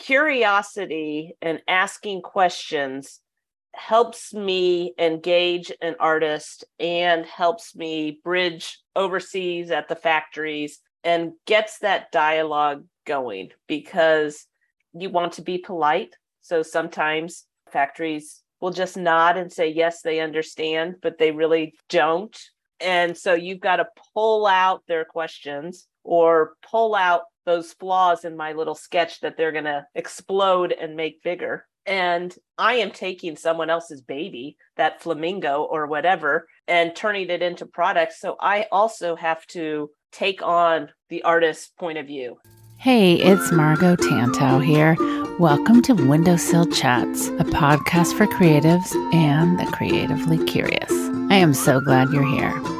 curiosity and asking questions helps me engage an artist and helps me bridge overseas at the factories and gets that dialogue going because you want to be polite. So sometimes factories will just nod and say, yes, they understand, but they really don't. And so you've got to pull out their questions or pull out those flaws in my little sketch that they're going to explode and make bigger. And I am taking someone else's baby, that flamingo or whatever, and turning it into products. So I also have to take on the artist's point of view. Hey, it's Margo Tantau here. Welcome to Windowsill Chats, a podcast for creatives and the creatively curious. I am so glad you're here.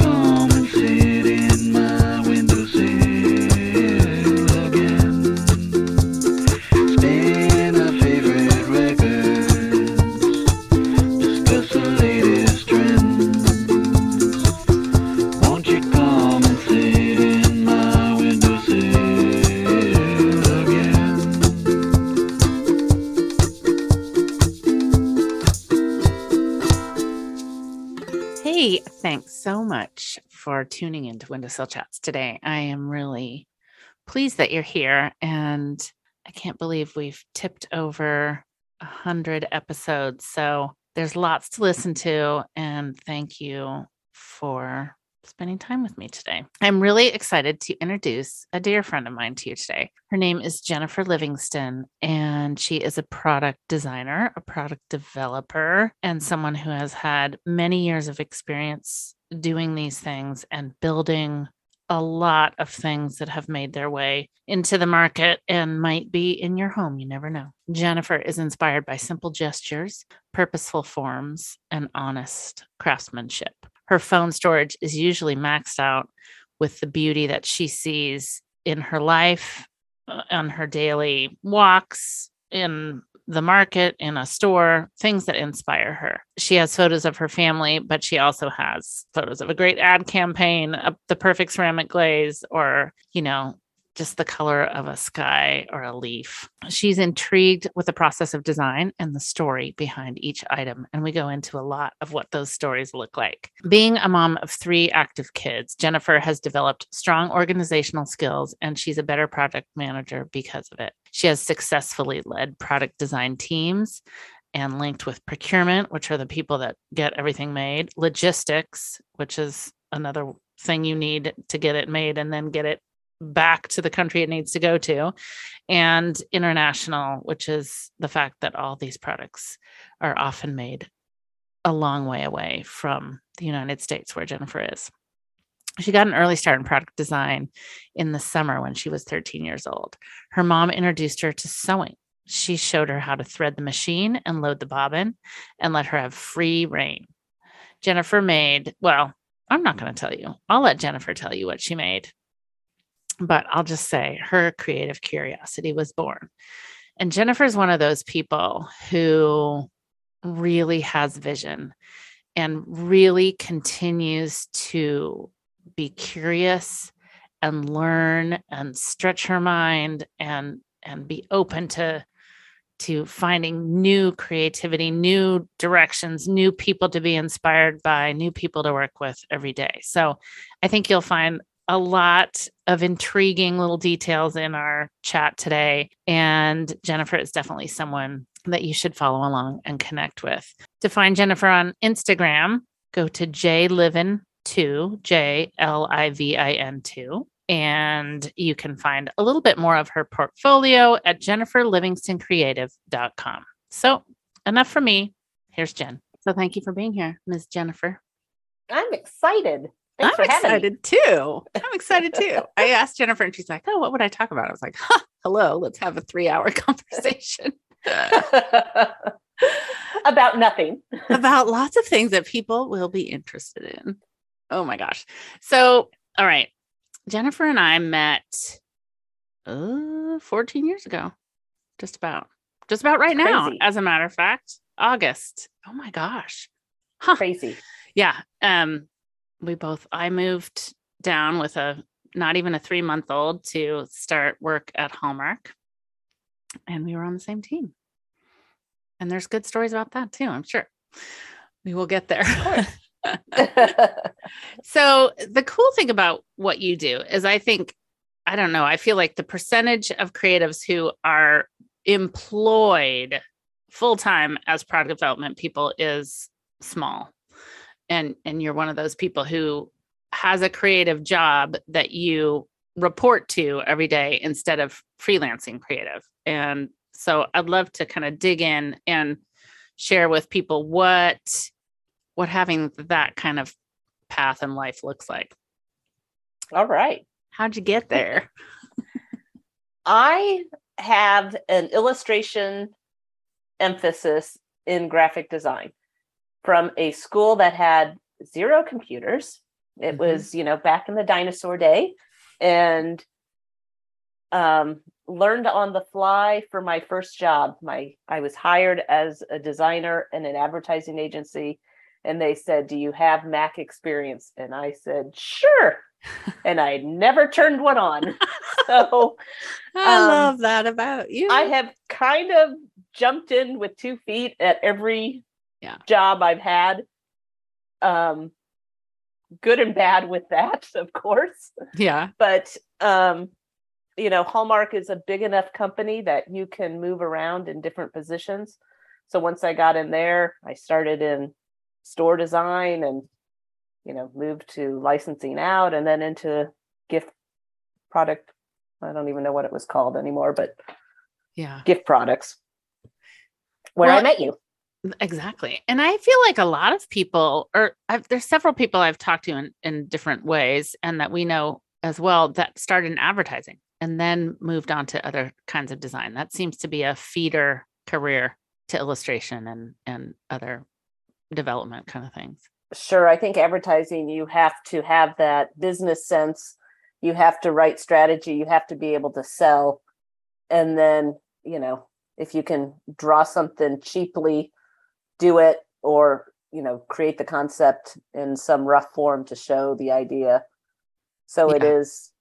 Hey, thanks so much for tuning into Windowsill Chats today. I am really pleased that you're here, and I can't believe we've tipped over a hundred episodes. So there's lots to listen to, and thank you for spending time with me today. I'm really excited to introduce a dear friend of mine to you today. Her name is Jennifer Livingston, and she is a product designer, a product developer, and someone who has had many years of experience doing these things and building a lot of things that have made their way into the market and might be in your home. You never know. Jennifer is inspired by simple gestures, purposeful forms, and honest craftsmanship. Her phone storage is usually maxed out with the beauty that she sees in her life, uh, on her daily walks, in the market, in a store, things that inspire her. She has photos of her family, but she also has photos of a great ad campaign, of the perfect ceramic glaze, or, you know, just the color of a sky or a leaf. She's intrigued with the process of design and the story behind each item. And we go into a lot of what those stories look like. Being a mom of three active kids, Jennifer has developed strong organizational skills and she's a better project manager because of it. She has successfully led product design teams and linked with procurement, which are the people that get everything made, logistics, which is another thing you need to get it made and then get it back to the country it needs to go to, and international, which is the fact that all these products are often made a long way away from the United States, where Jennifer is. She got an early start in product design in the summer when she was 13 years old. Her mom introduced her to sewing. She showed her how to thread the machine and load the bobbin and let her have free reign. Jennifer made, well, I'm not going to tell you. I'll let Jennifer tell you what she made but I'll just say her creative curiosity was born. And Jennifer's one of those people who really has vision and really continues to be curious and learn and stretch her mind and and be open to to finding new creativity, new directions, new people to be inspired by, new people to work with every day. So I think you'll find a lot of intriguing little details in our chat today. And Jennifer is definitely someone that you should follow along and connect with. To find Jennifer on Instagram, go to J Livin 2, J L I V I N 2. And you can find a little bit more of her portfolio at jenniferlivingstoncreative.com. So, enough for me. Here's Jen. So, thank you for being here, Ms. Jennifer. I'm excited. Thanks I'm for having me. excited too. I'm excited too. I asked Jennifer and she's like, Oh, what would I talk about? I was like, huh, hello, let's have a three hour conversation About nothing. about lots of things that people will be interested in. Oh my gosh. So, all right. Jennifer and I met uh, 14 years ago, just about, just about right now, Crazy. as a matter of fact, August. Oh my gosh. Huh. Crazy. yeah um we both i moved down with a not even a three month old to start work at hallmark and we were on the same team. And there's good stories about that too i'm sure. We will get there. So the cool thing about what you do is i think i don't know i feel like the percentage of creatives who are employed full time as product development people is small and and you're one of those people who has a creative job that you report to every day instead of freelancing creative. And so i'd love to kind of dig in and share with people what what having that kind of path in life looks like. All right. how'd you get there? I have an illustration emphasis in graphic design from a school that had zero computers. It Mhm. was, you know, back in the dinosaur day and um learned on the fly for my first job. My I was hired as a designer in an advertising agency and they said, "Do you have Mac experience?" And I said, "Sure." and I never turned one on. so i Um, love that about you I have kind of jumped in with two feet at every Yeah. job I've had. Um, good and bad with that, of course. yeah But um, you know, Hallmark is a big enough company that you can move around in different positions. So once I got in there, I started in store design and you know moved to licensing out and then into gift product. I don't even know what it was called anymore, but yeah gift products where Well, I met you. Exactly. And I feel like a lot of people, or I've, there's several people I've talked to in, in different ways, and that we know as well that started in advertising and then moved on to other kinds of design. That seems to be a feeder career to illustration and, and other development kind of things. Sure, I think advertising, you have to have that business sense. You have to write strategy. You have to be able to sell. And then, you know, if you can draw something cheaply, do it, or, you know, create the concept in some rough form to show the idea. So it Yeah. is,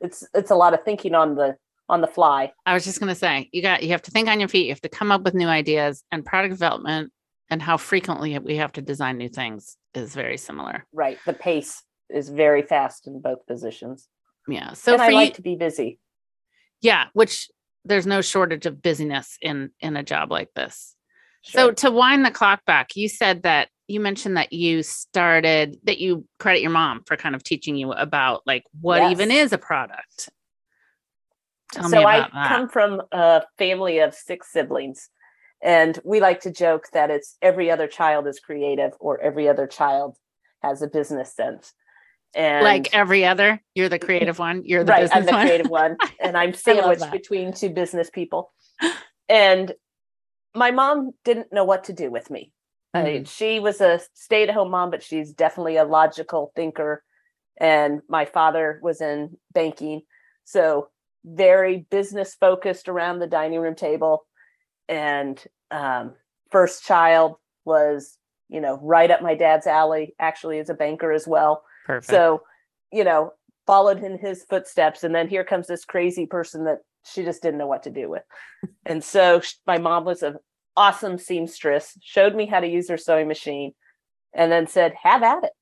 it's, it's a lot of thinking on the, on the fly. I was just going to say, you got, you have to think on your feet. You have to come up with new ideas and product development and how frequently we have to design new things is very similar. Right. The pace is very fast in both positions. Yeah. So and I you, like to be busy. yeah, which there's no shortage of busyness in in a job like this. So to wind the clock back, you said that you mentioned that you started that you credit your mom for kind of teaching you about like what even is a product. Tell so me I that. come from a family of six siblings, and we like to joke that it's every other child is creative or every other child has a business sense. And like every other, you're the creative one. You're the right, business I'm the one. creative one, and I'm sandwiched between two business people. And my mom didn't know what to do with me. I- Mhm. she was a stay-at-home mom, but she's definitely a logical thinker. And my father was in banking, so very business focused around the dining room table. And um, first child was, you know, right up my dad's alley. Actually, is a banker as well. Perfect. So, you know, followed in his footsteps. And then here comes this crazy person that she just didn't know what to do with. and so my mom was an awesome seamstress, showed me how to use her sewing machine, and then said, have at it.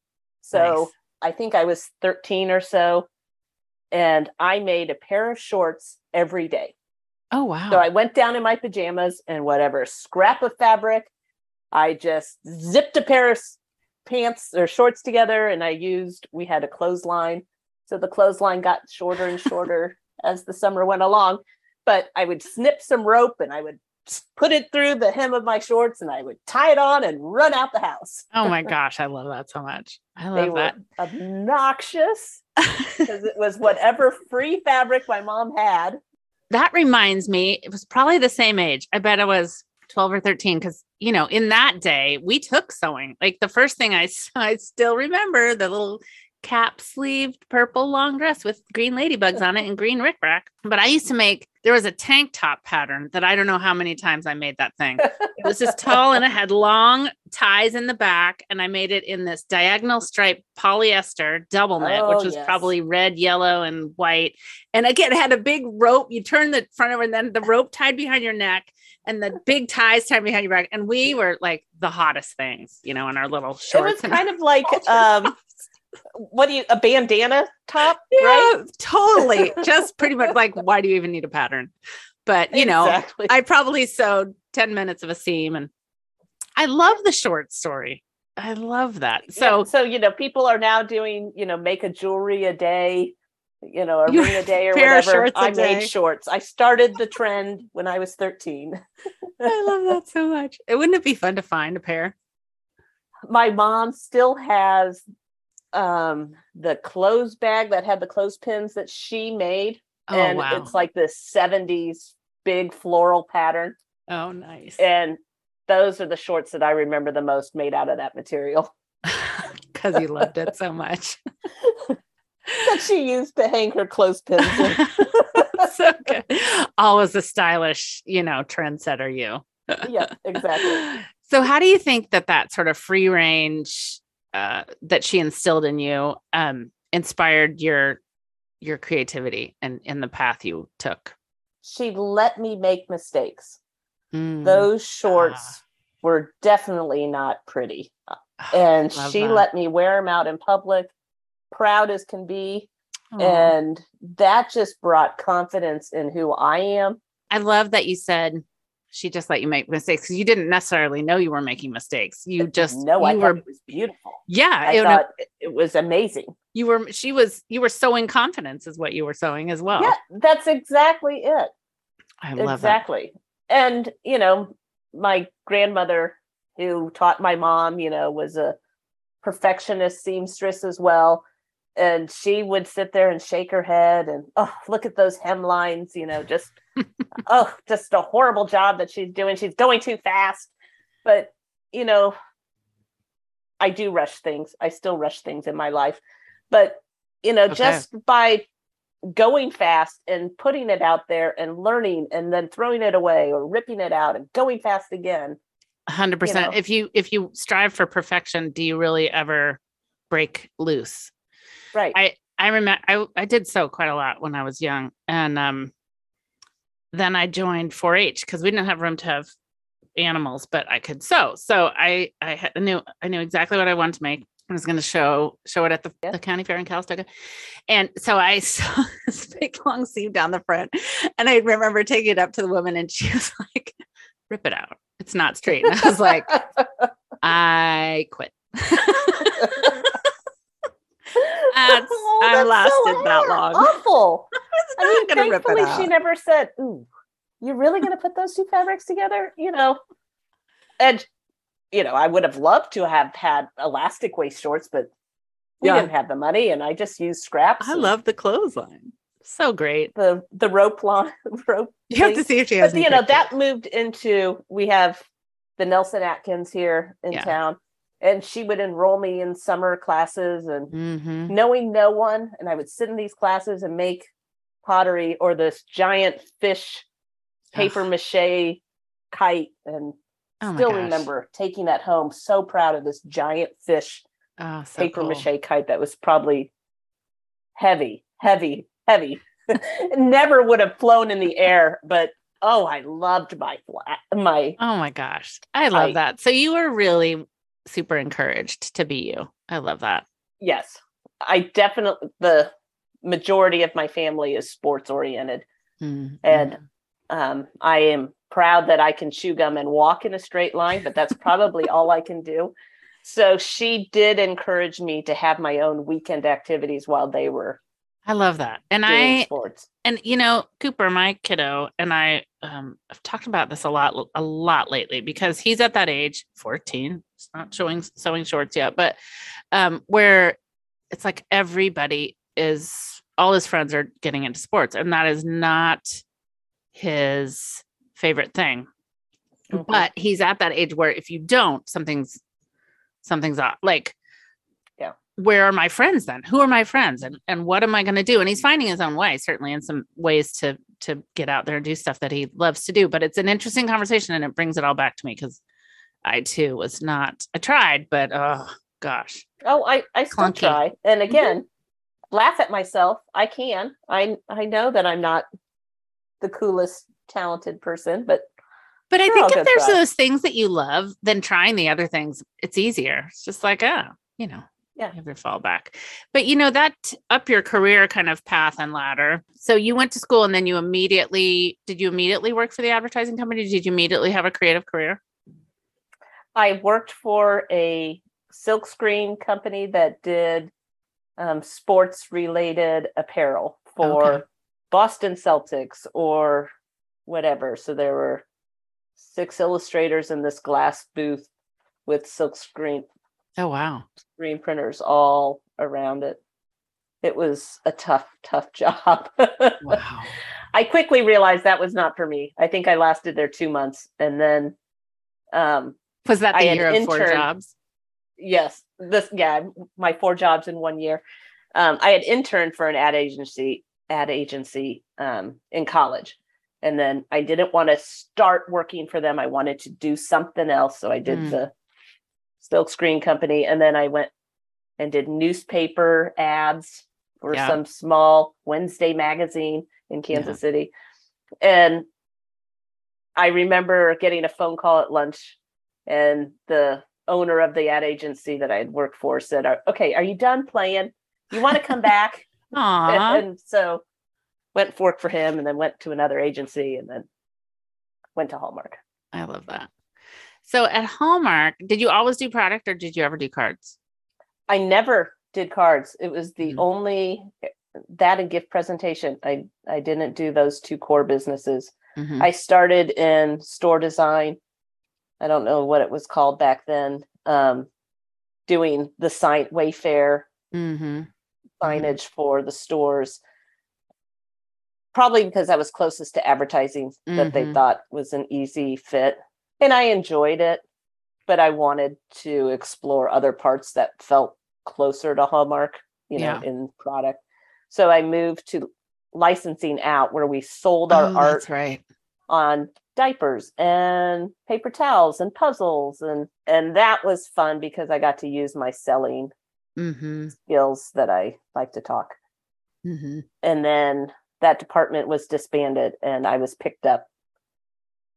So Nice. I think I was 13 or so. And I made a pair of shorts every day. oh wow. So I went down in my pajamas and whatever scrap of fabric, I just zipped a pair of pants or shorts together and I used we had a clothesline. So the clothesline got shorter and shorter as the summer went along. But I would snip some rope and I would put it through the hem of my shorts and I would tie it on and run out the house. Oh my gosh, I love that so much. I They love were that. obnoxious because it was whatever free fabric my mom had. that reminds me, it was probably the same age. I bet I was 12 or 13 because, you know, in that day, we took sewing. Like the first thing i i still remember the little cap sleeved purple long dress with green ladybugs on it and green rickrack. But I used to make, there was a tank top pattern that I don't know how many times I made that thing. It was just tall and it had long ties in the back. And I made it in this diagonal stripe polyester double knit, Oh, which was yes. probably red, yellow, and white. And again, it had a big rope. You turn the front over and then the rope tied behind your neck and the big ties tied behind your back. And we were like the hottest things, you know, in our little shorts. It was kind of like um what do you a bandana top, yeah, right? totally. Just pretty much like, why do you even need a pattern? But, you know, Exactly. I probably sewed 10 minutes of a seam and I love the short story. I love that. Yeah, So so you know, people are now doing, you know, make a jewelry a day, you know, a ring a day or whatever. I day. made shorts. I started the trend when I was 13. I love that so much. It wouldn't it be fun to find a pair? My mom still has um the clothes bag that had the clothespins that she made. Oh and wow. it's like this 70s big floral pattern. oh nice. And those are the shorts that I remember the most made out of that material Because you loved it so much. that she used to hang her clothespins in. so good. Always a stylish, you know, trendsetter you. yeah, exactly. So how do you think that that sort of free range uh, that she instilled in you um, inspired your your creativity and in the path you took? She let me make mistakes. Mm. Those shorts Ah. were definitely not pretty. And Love she that. let me wear them out in public, proud as can be. Aw. And that just brought confidence in who I am. I love that you said she just let you make mistakes because you didn't necessarily know you were making mistakes. You just no, I were it was beautiful. yeah. I know, thought it- it was amazing. you were she was you were sowing confidence is what you were sowing as well. Yeah, that's exactly it. I love exactly. And, you know, my grandmother, who taught my mom, you know, was a perfectionist seamstress as well. And she would sit there and shake her head and, oh, look at those hemlines, you know, just, oh, just a horrible job that she's doing. She's going too fast. But, you know, I do rush things. I still rush things in my life. But, you know, Okay. just by going fast and putting it out there and learning and then throwing it away or ripping it out and going fast again. 100%. know. If you if you strive for perfection, do you really ever break loose? Right. I I remember I I did sew quite a lot when I was young, and um, then I joined 4-H because we didn't have room to have animals, but I could sew. So I I had, I knew I knew exactly what I wanted to make. I was going to show show it at the, Yeah. the county fair in Calistoga, and so I saw this big long sleeve down the front, and I remember taking it up to the woman, and she was like, "Rip it out. It's not straight." And I was like, "I quit." That's- Oh, I that's so lasted that long. Awful. I mean, not gonna rip it thankfully, she never said, "Ooh, you're really going to put those two fabrics together?" You know, and you know, I would have loved to have had elastic waist shorts, but we Yeah. didn't have the money, and I just used scraps. I love the clothesline. So great. the the rope line rope. You have to see if she has. But you know, pictures. that moved into we have the Nelson Atkins here in Yeah. town, and she would enroll me in summer classes and Mhm. knowing no one and i would sit in these classes and make pottery or this giant fish paper mache kite and Oh still gosh. remember taking that home so proud of this giant fish Oh, so paper cool. mache kite that was probably heavy heavy heavy never would have flown in the air but oh i loved my my Oh my gosh. I love I- that. So you were really super encouraged to be you. I love that. yes i definitely the majority of my family is sports oriented Mm, And- um, I am proud that I can chew gum and walk in a straight line, but that's probably all I can do. So she did encourage me to have my own weekend activities while they were I love that. And I sports. and you know cooper my kiddo and i um i've talked about this a lot a lot lately because he's at that age 14 it's not showing sewing shorts yet but um where it's like everybody is all his friends are getting into sports and that is not his favorite thing Mhm. but he's at that age where if you don't something's something's off like. Where are my friends then who are my friends and and what am i going to do and he's finding his own way certainly in some ways to to get out there and do stuff that he loves to do but it's an interesting conversation and it brings it all back to me because i too was not i tried but oh gosh Oh, I I still Clunky. try. And mm-hmm. again, laugh at myself. I can. I I know that I'm not the coolest talented person, but but i think if there's try. those things that you love then trying the other things it's easier it's just like oh you know Yeah. you have your fallback but you know that up your career kind of path and ladder so you went to school and then you immediately did you immediately work for the advertising company did you immediately have a creative career I worked for a silkscreen company that did um, sports related apparel for Okay. Boston Celtics or whatever. So there were six illustrators in this glass booth with silk screen oh wow screen printers all around it. It was a tough, tough job. wow I quickly realized that was not for me. I think I lasted there two months and then um was that the had year of four jobs yes this yeah my four jobs in one year um, i had interned for an ad agency ad agency um, in college and then i didn't want to start working for them i wanted to do something else so i did Mm. the silk screen company and then i went and did newspaper ads for Yeah. some small wednesday magazine in kansas Yeah. city and i remember getting a phone call at lunch and the owner of the ad agency that I had worked for said, "Okay, are you done playing? You want to come back?" And, and so went to work for him, and then went to another agency, and then went to Hallmark. i love that so at hallmark did you always do product or did you ever do cards I never did cards. It was the Mhm. only that and gift presentation. I I didn't do those two core businesses. Mhm. I started in store design. I don't know what it was called back then. Um, doing the sign Wayfair Mhm. signage for the stores. Probably because I was closest to advertising that they Mhm. thought was an easy fit. And I enjoyed it, but I wanted to explore other parts that felt closer to Hallmark, you know, Yeah. in product. So I moved to licensing out where we sold our Oh, art right on diapers and paper towels and puzzles and and that was fun because I got to use my selling mm-hmm. skills that I like to talk Mm-hmm. and then that department was disbanded and I was picked up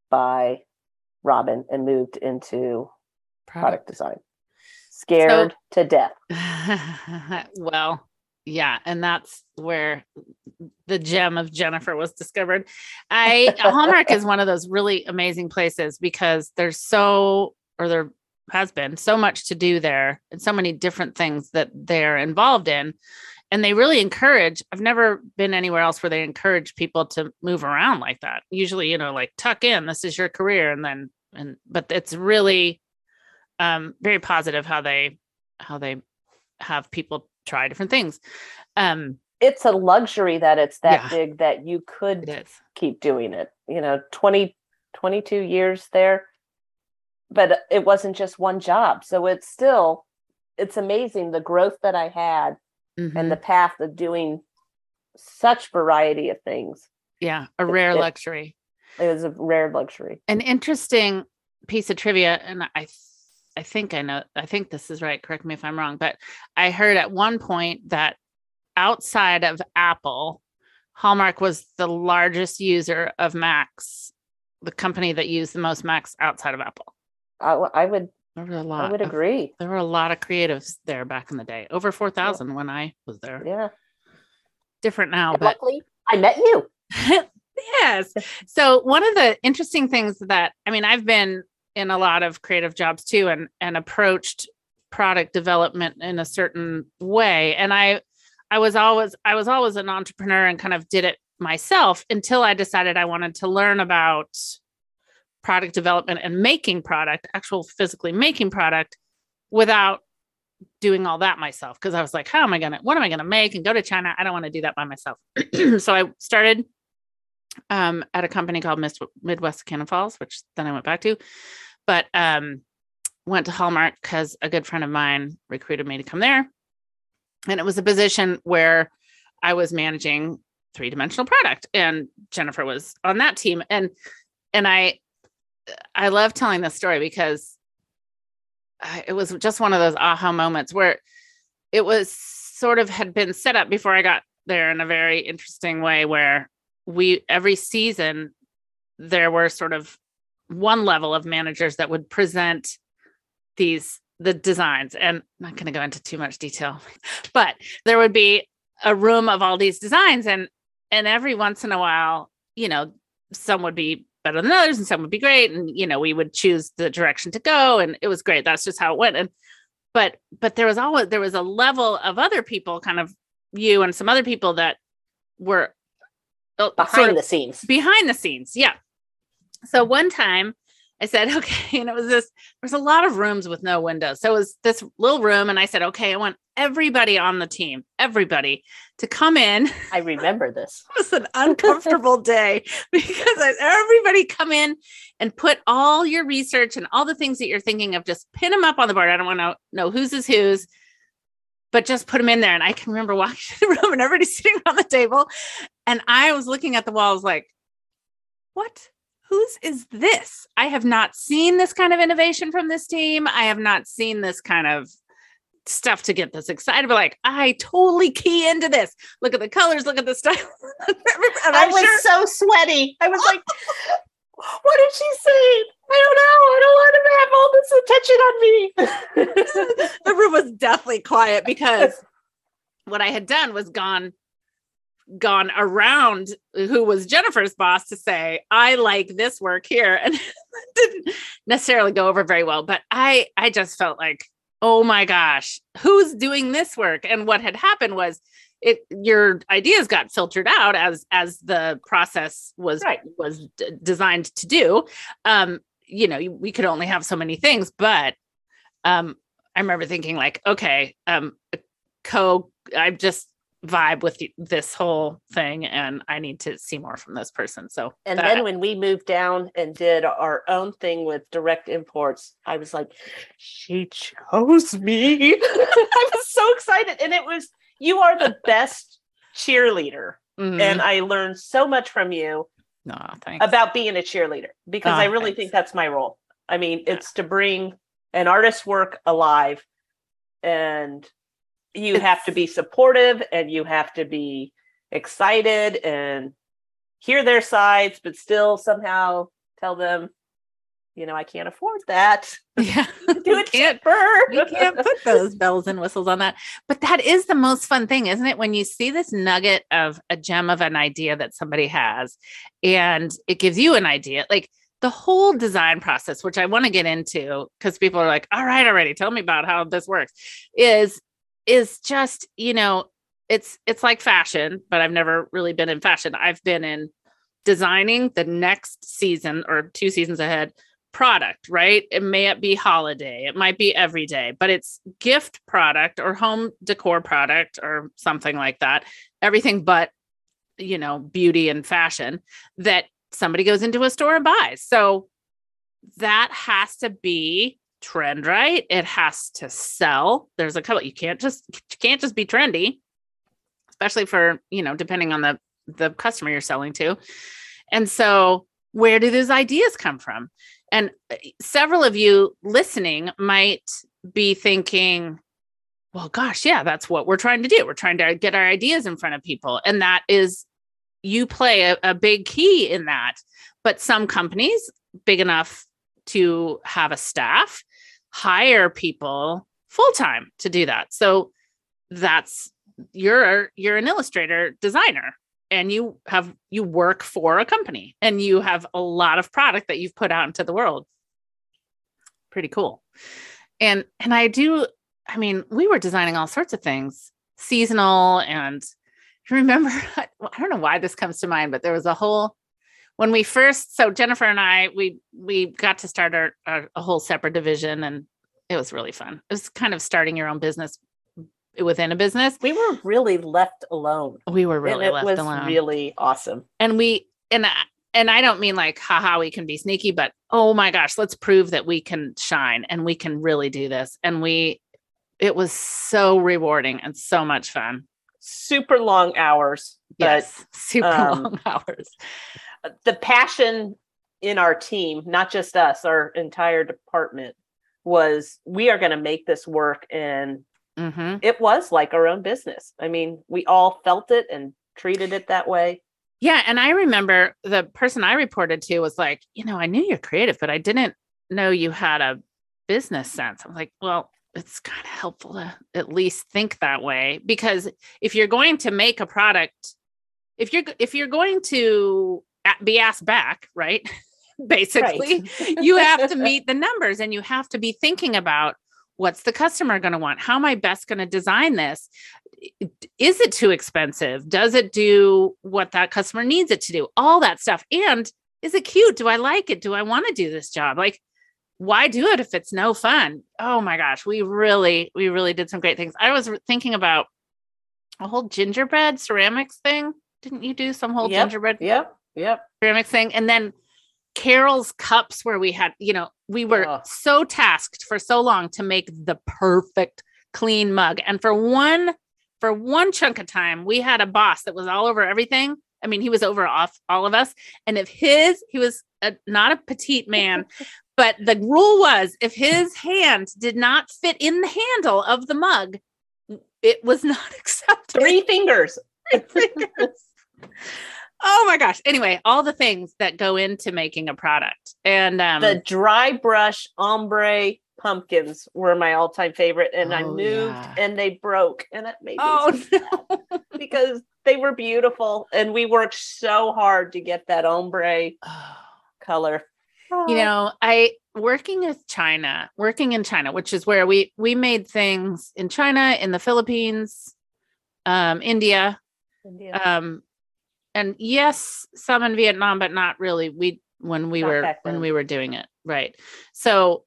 by Robin and moved into product design. Scared to death. well, yeah, and that's where the gem of Jennifer was discovered. I Hallmark is one of those really amazing places because there's so or there has been so much to do there and so many different things that they're involved in. And they really encourage, I've never been anywhere else where they encourage people to move around like that. Usually, you know, like tuck in, this is your career. And then, and, but it's really um, very positive how they, how they have people try different things. Um, It's a luxury that it's that Yeah. big that you could keep doing it. You know, 20, 22 years there. But it wasn't just one job. So it's still, it's amazing the growth that I had Mhm. and the path of doing such variety of things. yeah, a rare it- luxury. It was a rare luxury. An interesting piece of trivia, and I, I think I know, I think this is right. Correct me if I'm wrong, but I heard at one point that outside of Apple, Hallmark was the largest user of Macs, the company that used the most Macs outside of Apple. I, w- I would There were a lot. I would of- agree. there were a lot of creatives there back in the day. Over four thousand when I was there. Yeah. Different now, And but luckily, I met you. yes. So one of the interesting things that I mean, I've been in a lot of creative jobs too, and and approached product development in a certain way and i i was always i was always an entrepreneur and kind of did it myself until i decided i wanted to learn about product development and making product actual physically making product without doing all that myself because i was like how am i gonna what am i gonna make and go to china i don't want to do that by myself so i started um, at a company called Mist- midwest cannon falls which then i went back to but um, went to Hallmark because a good friend of mine recruited me to come there. And it was a position where I was managing three dimensional product and Jennifer was on that team. And and I I love telling this story because it was just one of those aha moments where it was sort of had been set up before I got there in a very interesting way where we every season there were sort of one level of managers that would present these the designs. And I'm not going to go into too much detail but there would be a room of all these designs and and every once in a while you know some would be better than others and some would be great and you know we would choose the direction to go and it was great. That's just how it went. And but but there was always there was a level of other people kind of you and some other people that were Oh, behind sort of the scenes. behind the scenes yeah so one time I said, okay. And it was this, there's a lot of rooms with no windows. So it was this little room. And I said, okay, I want everybody on the team, everybody to come in. I remember this. It was an uncomfortable day because I, everybody come in and put all your research and all the things that you're thinking of, just pin them up on the board. I don't want to know whose is whose, but just put them in there. And I can remember walking to the room and everybody sitting on the table. And I was looking at the walls like, what? whose is this? I have not seen this kind of innovation from this team. I have not seen this kind of stuff to get this excited. But like, I totally key into this. Look at the colors, look at the style. and I was sure- so sweaty. I was like, what did she say? I don't know. I don't want to have all this attention on me. the room was deathly quiet because what I had done was gone gone around who was Jennifer's boss to say, I like this work here. And it didn't necessarily go over very well. But I I just felt like, oh my gosh, who's doing this work? And what had happened was it your ideas got filtered out as as the process was Right. was d- designed to do. Um, you know, we could only have so many things, but um I remember thinking like, okay, um co I just vibe with this whole thing and I need to see more from this person. So And that- then when we moved down and did our own thing with direct imports, I was like, she chose me. I was so excited. And it was, you are the best cheerleader. Mhm. And I learned so much from you no, thanks. about being a cheerleader because Ah, I really thanks. think that's my role. I mean, Yeah. it's to bring an artist's work alive and you have to be supportive and you have to be excited and hear their sides, but still somehow tell them, you know, I can't afford that. yeah. Do You it can't cheaper. you can't put those bells and whistles on that. But that is the most fun thing, isn't it? When you see this nugget of a gem of an idea that somebody has and it gives you an idea, like the whole design process, which I want to get into because people are like, all right, already tell me about how this works, is is just, you know, it's it's like fashion, but I've never really been in fashion. I've been in designing the next season or two seasons ahead product, right? It may it be holiday, it might be every day, but it's gift product or home decor product or something like that. Everything but, you know, beauty and fashion that somebody goes into a store and buys. So that has to be trend right. It has to sell. There's a couple you can't just you can't just be trendy, especially for, you know, depending on the the customer you're selling to. And so where do those ideas come from? And uh, several of you listening might be thinking, well, gosh, yeah, that's what we're trying to do. We're trying to get our ideas in front of people. And that is, you play a, a big key in that. But some companies, big enough to have a staff, hire people full time to do that. So that's you're you're an illustrator designer and you have you work for a company and you have a lot of product that you've put out into the world pretty cool and and i do I mean, we were designing all sorts of things, seasonal and remember I don't know why this comes to mind, but there was a whole when we first so Jennifer and I we we got to start our, our a whole separate division and it was really fun. It was kind of starting your own business within a business. We were really left alone. We were really and it left was alone. really awesome. and we and I, and I don't mean like haha we can be sneaky, but oh my gosh, let's prove that we can shine and we can really do this. And we it was so rewarding and so much fun. Super long hours, but Yes, super um, long hours. The passion in our team, not just us, our entire department, was we are going to make this work. And hmm it was like our own business. I mean, we all felt it and treated it that way. Yeah, and I remember the person I reported to was like, you know, I knew you're creative, but I didn't know you had a business sense. I'm like, well, it's kind of helpful to at least think that way because if you're going to make a product, if you're if you're going to be asked back, right? Basically, you have to meet the numbers and you have to be thinking about what's the customer going to want? How am i best going to design this? Is it too expensive? Does it do what that customer needs it to do? All that stuff. And is it cute? Do i like it? Do i want to do this job? Like why do it if it's no fun? Oh my gosh we really we really did some great things. I was thinking about a whole gingerbread ceramics thing. Didn't you do some whole Yep, gingerbread Yep. Yep. ceramic thing and then carol's cups where we had you know we were so tasked for so long to make the perfect clean mug and for one for one chunk of time we had a boss that was all over everything i mean he was over off all of us and if his he was a, not a petite man but the rule was if his hand did not fit in the handle of the mug it was not accepted Three fingers. fingers. Oh my gosh. Anyway, all the things that go into making a product. And um the dry brush ombre pumpkins were my all-time favorite and i Oh, moved yeah. and they broke and it made me oh no. because they were beautiful and we worked so hard to get that ombre color you know, I working with China, working in China, which is where we we made things in China, in the Philippines, um, India, India. um and yes some in vietnam but not really. We when we Not were when we were doing it right. So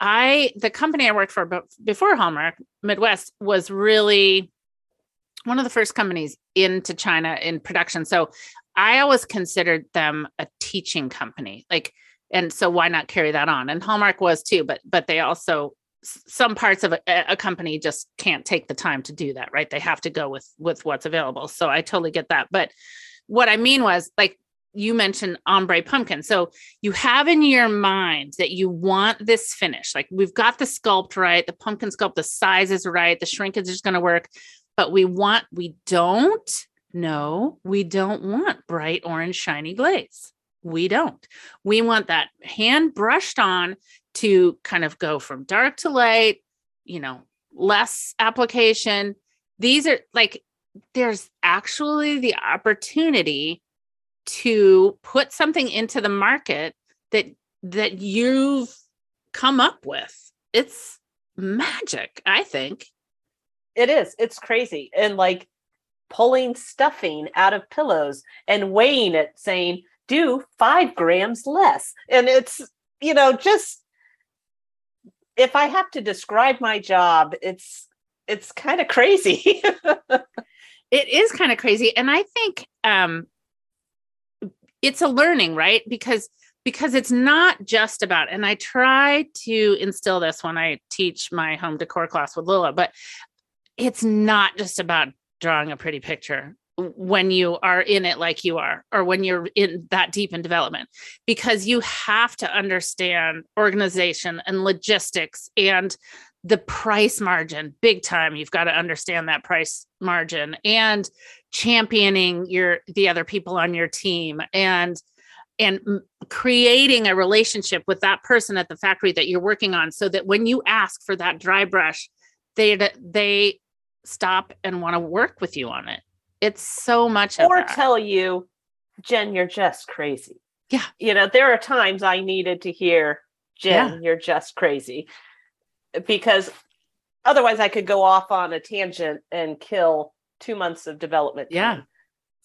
i the company i worked for before hallmark midwest was really one of the first companies into china in production. So i always considered them a teaching company like and so why not carry that on? And hallmark was too but but they also some parts of a, a company just can't take the time to do that right? They have to go with with what's available. So i totally get that. But what i mean was like you mentioned ombre pumpkin. So you have in your mind that you want this finish. Like we've got the sculpt right the pumpkin sculpt the size is right the shrinkage is going to work. But we want we don't no we don't want bright orange shiny glaze. We don't. We want that hand brushed on to kind of go from dark to light, you know, less application. These are like, there's actually the opportunity to put something into the market that that you've come up with. It's magic, I think. it is it's crazy and like pulling stuffing out of pillows and weighing it saying do five grams less and it's you know just if i have to describe my job it's it's kind of crazy It is kind of crazy and I think um it's a learning, right? Because because it's not just about and I try to instill this when I teach my home decor class with Lilla, but it's not just about drawing a pretty picture when you are in it like you are or when you're in that deep in development because you have to understand organization and logistics and the price margin big time. You've got to understand that price margin and championing your the other people on your team and and creating a relationship with that person at the factory that you're working on so that when you ask for that dry brush they they stop and want to work with you on it it's so much or tell you jen you're just crazy Yeah. you know there are times i needed to hear jen Yeah. you're just crazy because otherwise I could go off on a tangent and kill two months of development. Yeah. time.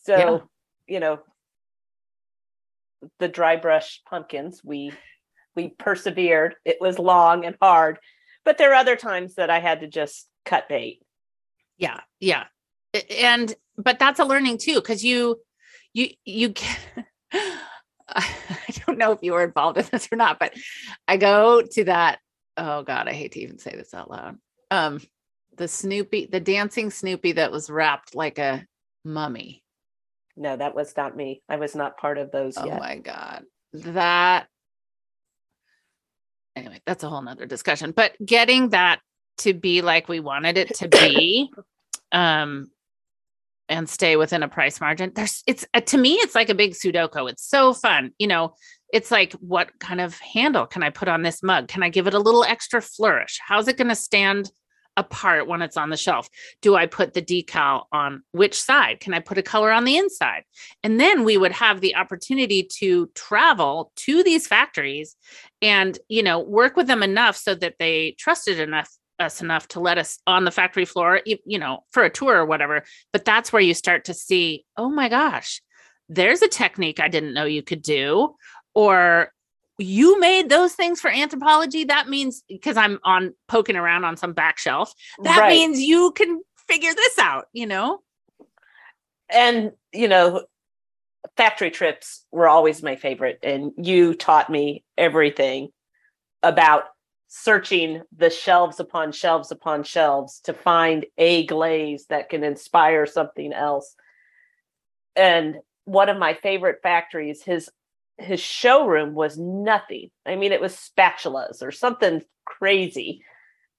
So, Yeah. you know, the dry brush pumpkins, we we persevered. It was long and hard, but there are other times that I had to just cut bait. yeah yeah and but that's a learning too because you you you can i don't know if you were involved in this or not but i go to that oh god i hate to even say this out loud um the snoopy the dancing snoopy that was wrapped like a mummy No, that was not me. I was not part of those oh yet. my god that anyway that's a whole nother discussion but getting that to be like we wanted it to be um and stay within a price margin there's it's uh, to me it's like a big sudoku it's so fun you know it's like what kind of handle can i put on this mug? Can i give it a little extra flourish? How's it going to stand apart when it's on the shelf? Do i put the decal on which side? Can i put a color on the inside? And then we would have the opportunity to travel to these factories and you know work with them enough so that they trusted enough us enough to let us on the factory floor you know for a tour or whatever but that's where you start to see oh my gosh there's a technique i didn't know you could do or you made those things for Anthropologie that means because i'm on poking around on some back shelf that Right. means you can figure this out you know and you know factory trips were always my favorite and you taught me everything about searching the shelves upon shelves upon shelves to find a glaze that can inspire something else. And one of my favorite factories his his showroom was nothing. I mean it was spatulas or something crazy.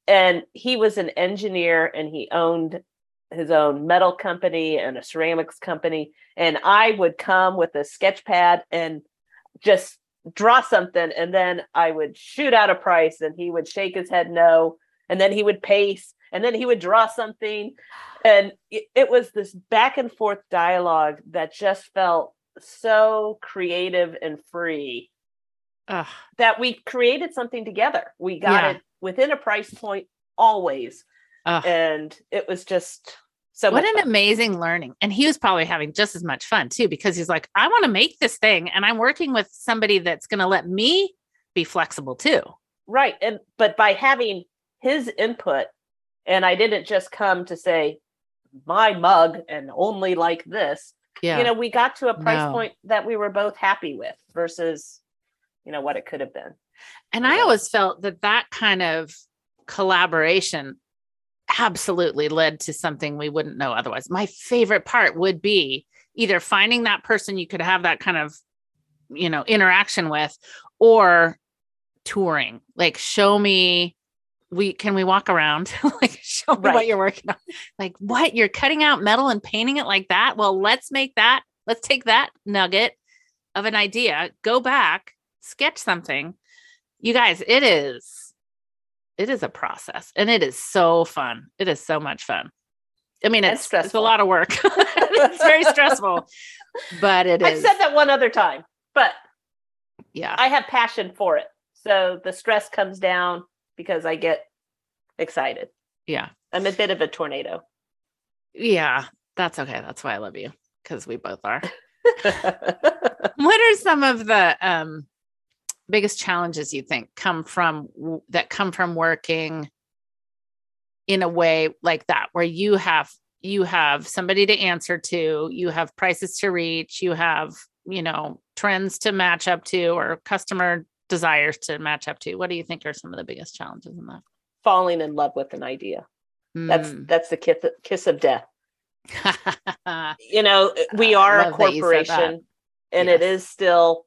And he was an engineer and he owned his own metal company and a ceramics company. And i would come with a sketch pad and just draw something and then i would shoot out a price and he would shake his head no and then he would pace and then he would draw something and it, it was this back and forth dialogue that just felt so creative and free Ugh. that we created something together we got Yeah. it within a price point always Ugh. and it was just so what an fun. amazing learning. And he was probably having just as much fun too because he's like i want to make this thing and i'm working with somebody that's going to let me be flexible too. Right and but by having his input and i didn't just come to say my mug and only like this yeah. you know we got to a price No. point that we were both happy with versus you know what it could have been. And i always felt that that kind of collaboration absolutely led to something we wouldn't know otherwise. My favorite part would be either finding that person you could have that kind of you know interaction with or touring. Like show me we can we walk around? Like show me what you're working on. Like what? You're cutting out metal and painting it like that? Well let's make that let's take that nugget of an idea go back sketch something. You guys it is it is a process and it is so fun. It is so much fun. I mean it's, it's a lot of work. It's very stressful but it i is. said that one other time but yeah. I have passion for it. So the stress comes down because i get excited. Yeah. I'm a bit of a tornado. Yeah that's okay. That's why i love you because we both are. What are some of the um biggest challenges you think come from that come from working in a way like that where you have you have somebody to answer to you have prices to reach you have you know trends to match up to or customer desires to match up to what do you think are some of the biggest challenges in that falling in love with an idea that's Mm. that's the kiss, kiss of death you know we are a love that you said that. corporation and it Yes. is still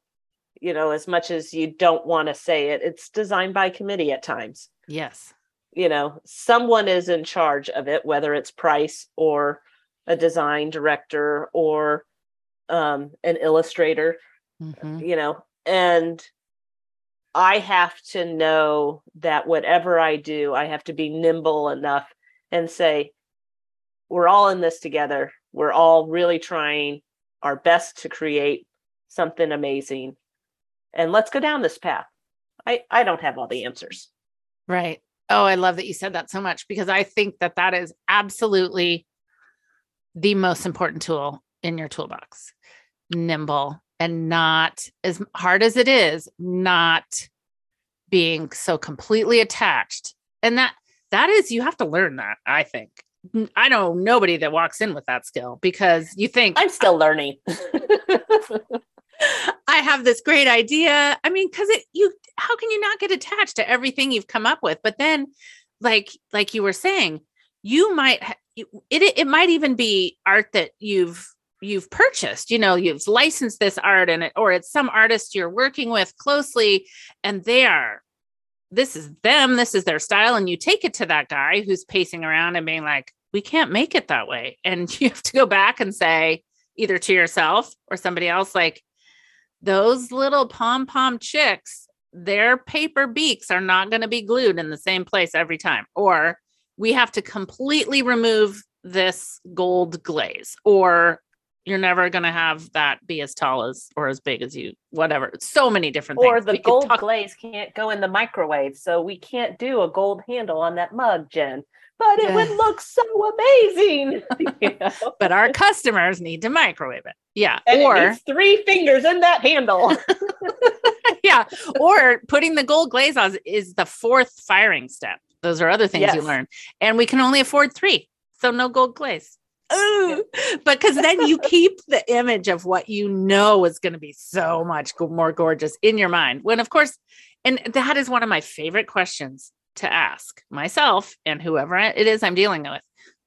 you know as much as you don't want to say it it's designed by committee at times. Yes. You know someone is in charge of it whether it's price or a design director or um, an illustrator Mhm. you know and i have to know that whatever i do i have to be nimble enough and say we're all in this together. We're all really trying our best to create something amazing and let's go down this path i i don't have all the answers right Oh, I love that you said that so much because I think that that is absolutely the most important tool in your toolbox. Nimble and not as hard as it is, not being so completely attached. And that that is you have to learn that, I think. I know nobody that walks in with that skill because you think I'm still learning. I have this great idea. I mean, because it you how can you not get attached to everything you've come up with? But then, like like you were saying, you might it it might even be art that you've you've purchased. You know, you've licensed this art and it, or it's some artist you're working with closely, and they are this is them, this is their style, and you take it to that guy who's pacing around and being like, we can't make it that way, and you have to go back and say either to yourself or somebody else like those little pom pom chicks, their paper beaks are not going to be glued in the same place every time. Or we have to completely remove this gold glaze, or you're never going to have that be as tall as or as big as you, whatever. So many different or things. Or the gold talk- glaze can't go in the microwave, so we can't do a gold handle on that mug, Jen. But it would look so amazing. You know? but our customers need to microwave it. Yeah. And or it three fingers in that handle. yeah. Or putting the gold glaze on is the fourth firing step. Those are other things you learn. And we can only afford three. So no gold glaze. Ooh. Because then you keep the image of what you know is going to be so much more gorgeous in your mind. When, of course, and that is one of my favorite questions to ask myself and whoever it is I'm dealing with.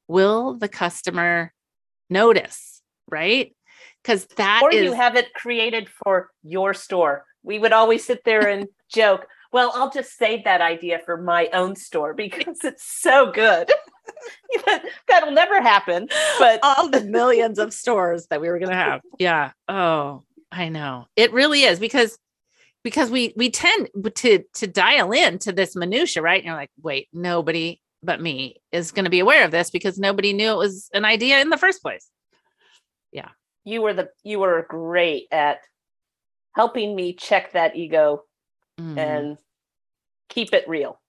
Will the customer notice? Right? Because that or is you have it created for your store. We would always sit there and joke, well, I'll just save that idea for my own store because it's so good. That'll never happen. But all the millions of stores that we were going to have. Yeah. Oh, I know. It really is because because we we tend to to dial in to this minutia, right? And you're like, wait, nobody but me is going to be aware of this because nobody knew it was an idea in the first place. Yeah, you were the you were great at helping me check that ego Mhm. and keep it real.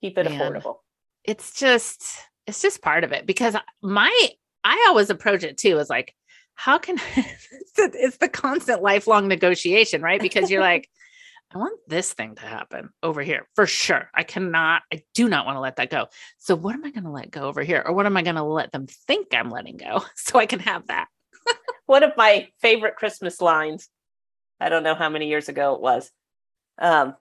Keep it Man. affordable. it's just it's just part of it because my I always approach it too as like how can the, it's the constant lifelong negotiation right because you're like I want this thing to happen over here for sure I cannot I do not want to let that go so what am I going to let go over here or what am I going to let them think I'm letting go so I can have that One of my favorite Christmas lines, I don't know how many years ago it was. Um,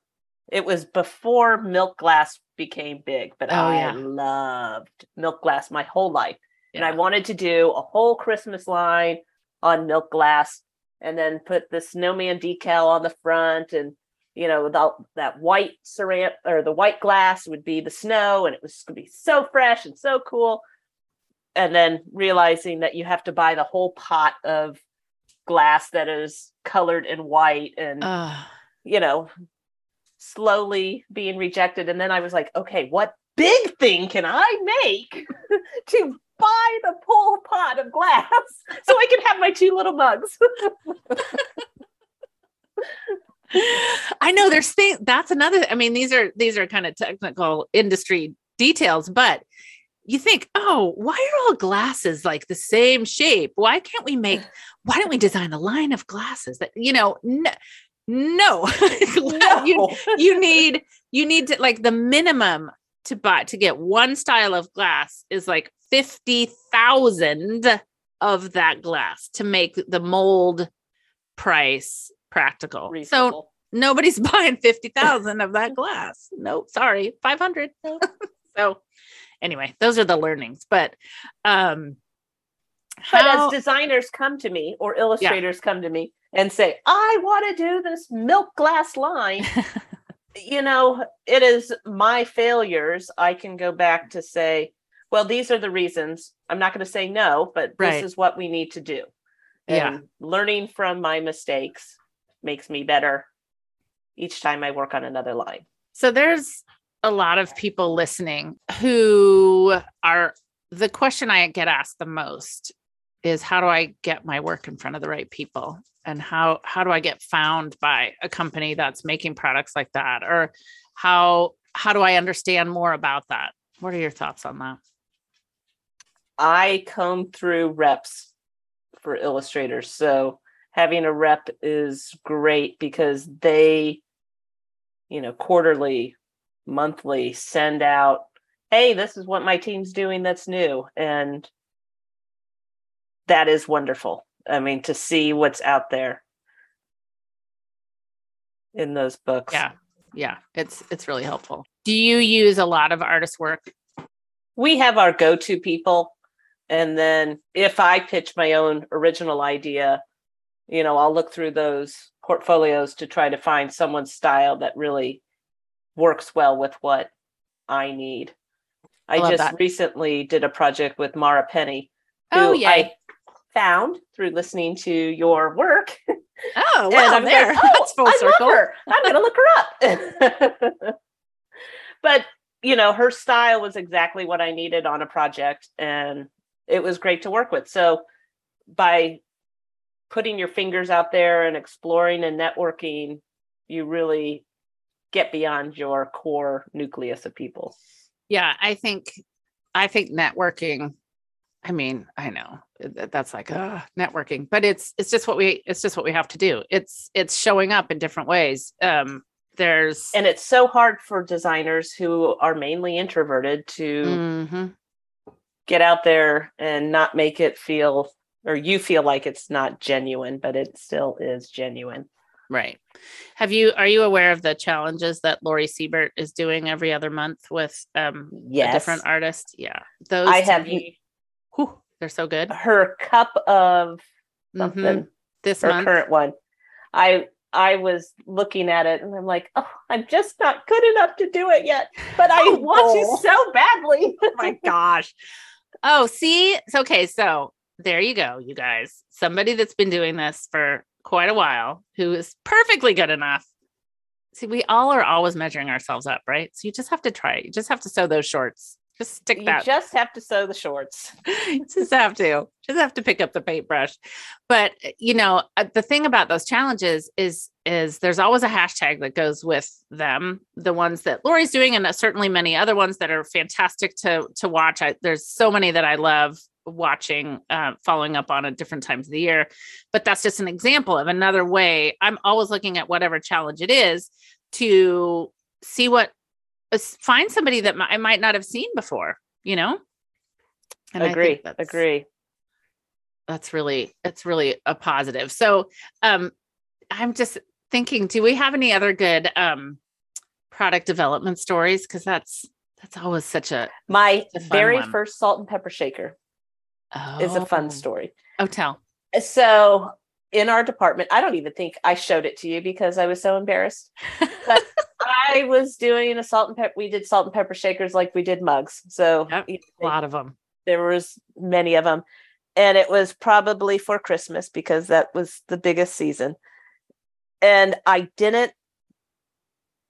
it was before milk glass became big, but Oh, I yeah. loved milk glass my whole life. And I wanted to do a whole Christmas line on milk glass and then put the snowman decal on the front and you know without that white ceramic or the white glass would be the snow and it was going to be so fresh and so cool. And then realizing that you have to buy the whole pot of glass that is colored in white and uh, you know slowly being rejected. And then i was like okay what big thing can i make to buy the whole pot of glass so i can have my two little mugs I know there's things that's another I mean these are these are kind of technical industry details but you think oh why are all glasses like the same shape? Why can't we make why don't we design a line of glasses that you know no no, you, you need you need to like the minimum to buy to get one style of glass is like 50,000 of that glass to make the mold price practical. So nobody's buying 50,000 of that glass. Nope, sorry, 500. so anyway, those are the learnings, but um but how- as designers come to me or illustrators come to me and say i want to do this milk glass line you know, it is my failures. I can go back to say, well, these are the reasons. I'm not going to say no, but Right. this is what we need to do. Yeah. Learning from my mistakes makes me better each time I work on another line. So there's a lot of people listening who are the question I get asked the most is how do I get my work in front of the right people and how how do I get found by a company that's making products like that or how how do I understand more about that? What are your thoughts on that? I comb through reps for illustrators. So having a rep is great because they, you know, quarterly, monthly send out, hey, this is what my team's doing that's new. And that is wonderful. I mean, to see what's out there in those books. Yeah. Yeah. It's it's really helpful. Do you use a lot of artist work? we have our go-to people and then if i pitch my own original idea you know i'll look through those portfolios to try to find someone's style that really works well with what i need i, I just that. recently did a project with mara penny oh, who Oh, i found through listening to your work Oh, well, I'm there. Like, oh, That's full I circle. Love her. I'm gonna look her up. but you know, her style was exactly what I needed on a project, and it was great to work with. So by putting your fingers out there and exploring and networking, you really get beyond your core nucleus of people. Yeah, I think I think networking. I mean, I know that- that's like uh, networking, but it's it's just what we it's just what we have to do. It's it's showing up in different ways. Um, there's And it's so hard for designers who are mainly introverted to Mhm. get out there and not make it feel or you feel like it's not genuine but it still is genuine right. Have you are you aware of the challenges that Lori Siebert is doing every other month with um a different artist? Yeah, those I have- me- whew, they're so good. her cup of something This her month, current one i i was looking at it and i'm like oh i'm just not good enough to do it yet but i Oh, want Bull. to so badly oh my gosh. Oh, see, it's okay. So there you go, you guys. Somebody that's been doing this for quite a while who is perfectly good enough. See, we all are always measuring ourselves up, right? So you just have to try it. You just have to sew those shorts. Just stick you that. just have to sew the shorts just have to. Just have to pick up the paintbrush. But uh, you know, uh, the thing about those challenges is is there's always a hashtag that goes with them. The ones that Lori's doing, and uh, certainly many other ones that are fantastic to to watch. I, there's so many that I love watching, uh, following up on at different times of the year. But that's just an example of another way. I'm always looking at whatever challenge it is to see what find somebody that I might not have seen before. You know. Think agree that's- agree that's really that's really a positive so um i'm just thinking do we have any other good um product development stories because that's that's always such a my very one. first salt and pepper shaker is a fun Oh. story. Oh tell. Uh, so in our department i don't even think i showed it to you because i was so embarrassed but i was doing a salt and pepper we did salt and pepper shakers like we did mugs. So Yep, you a lot of them there was many of them and it was probably for christmas because that was the biggest season. And i didn't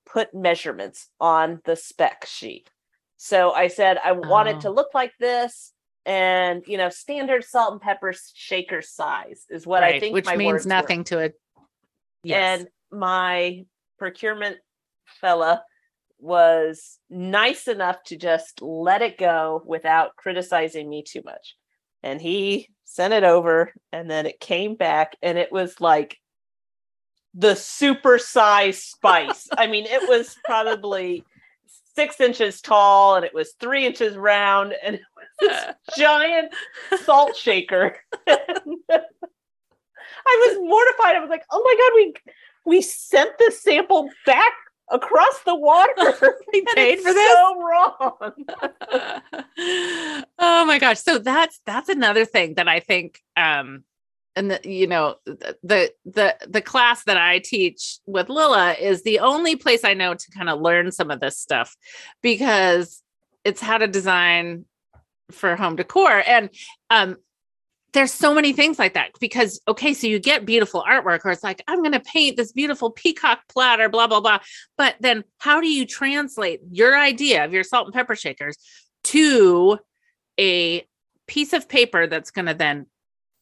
put measurements on the spec sheet. So i said i want it to Oh. look like this and you know standard salt and pepper shaker size is what i think which my means words were. nothing to it yes and my procurement fella was nice enough to just let it go without criticizing me too much. And he sent it over and then it came back and it was like the super size spice. I mean, it was probably six inches tall and it was three inches round and it was this giant salt shaker. I was mortified. I was like, "Oh my god, we we sent this sample back across the water. we paid for this So wrong." oh my gosh so that's that's another thing that i think um and the, you know the, the the class that i teach with Lilla is the only place i know to kind of learn some of this stuff because it's how to design for home decor and um there's so many things like that because okay so you get beautiful artwork or it's like i'm going to paint this beautiful peacock platter blah blah blah. But then how do you translate your idea of your salt and pepper shakers to a piece of paper that's going to then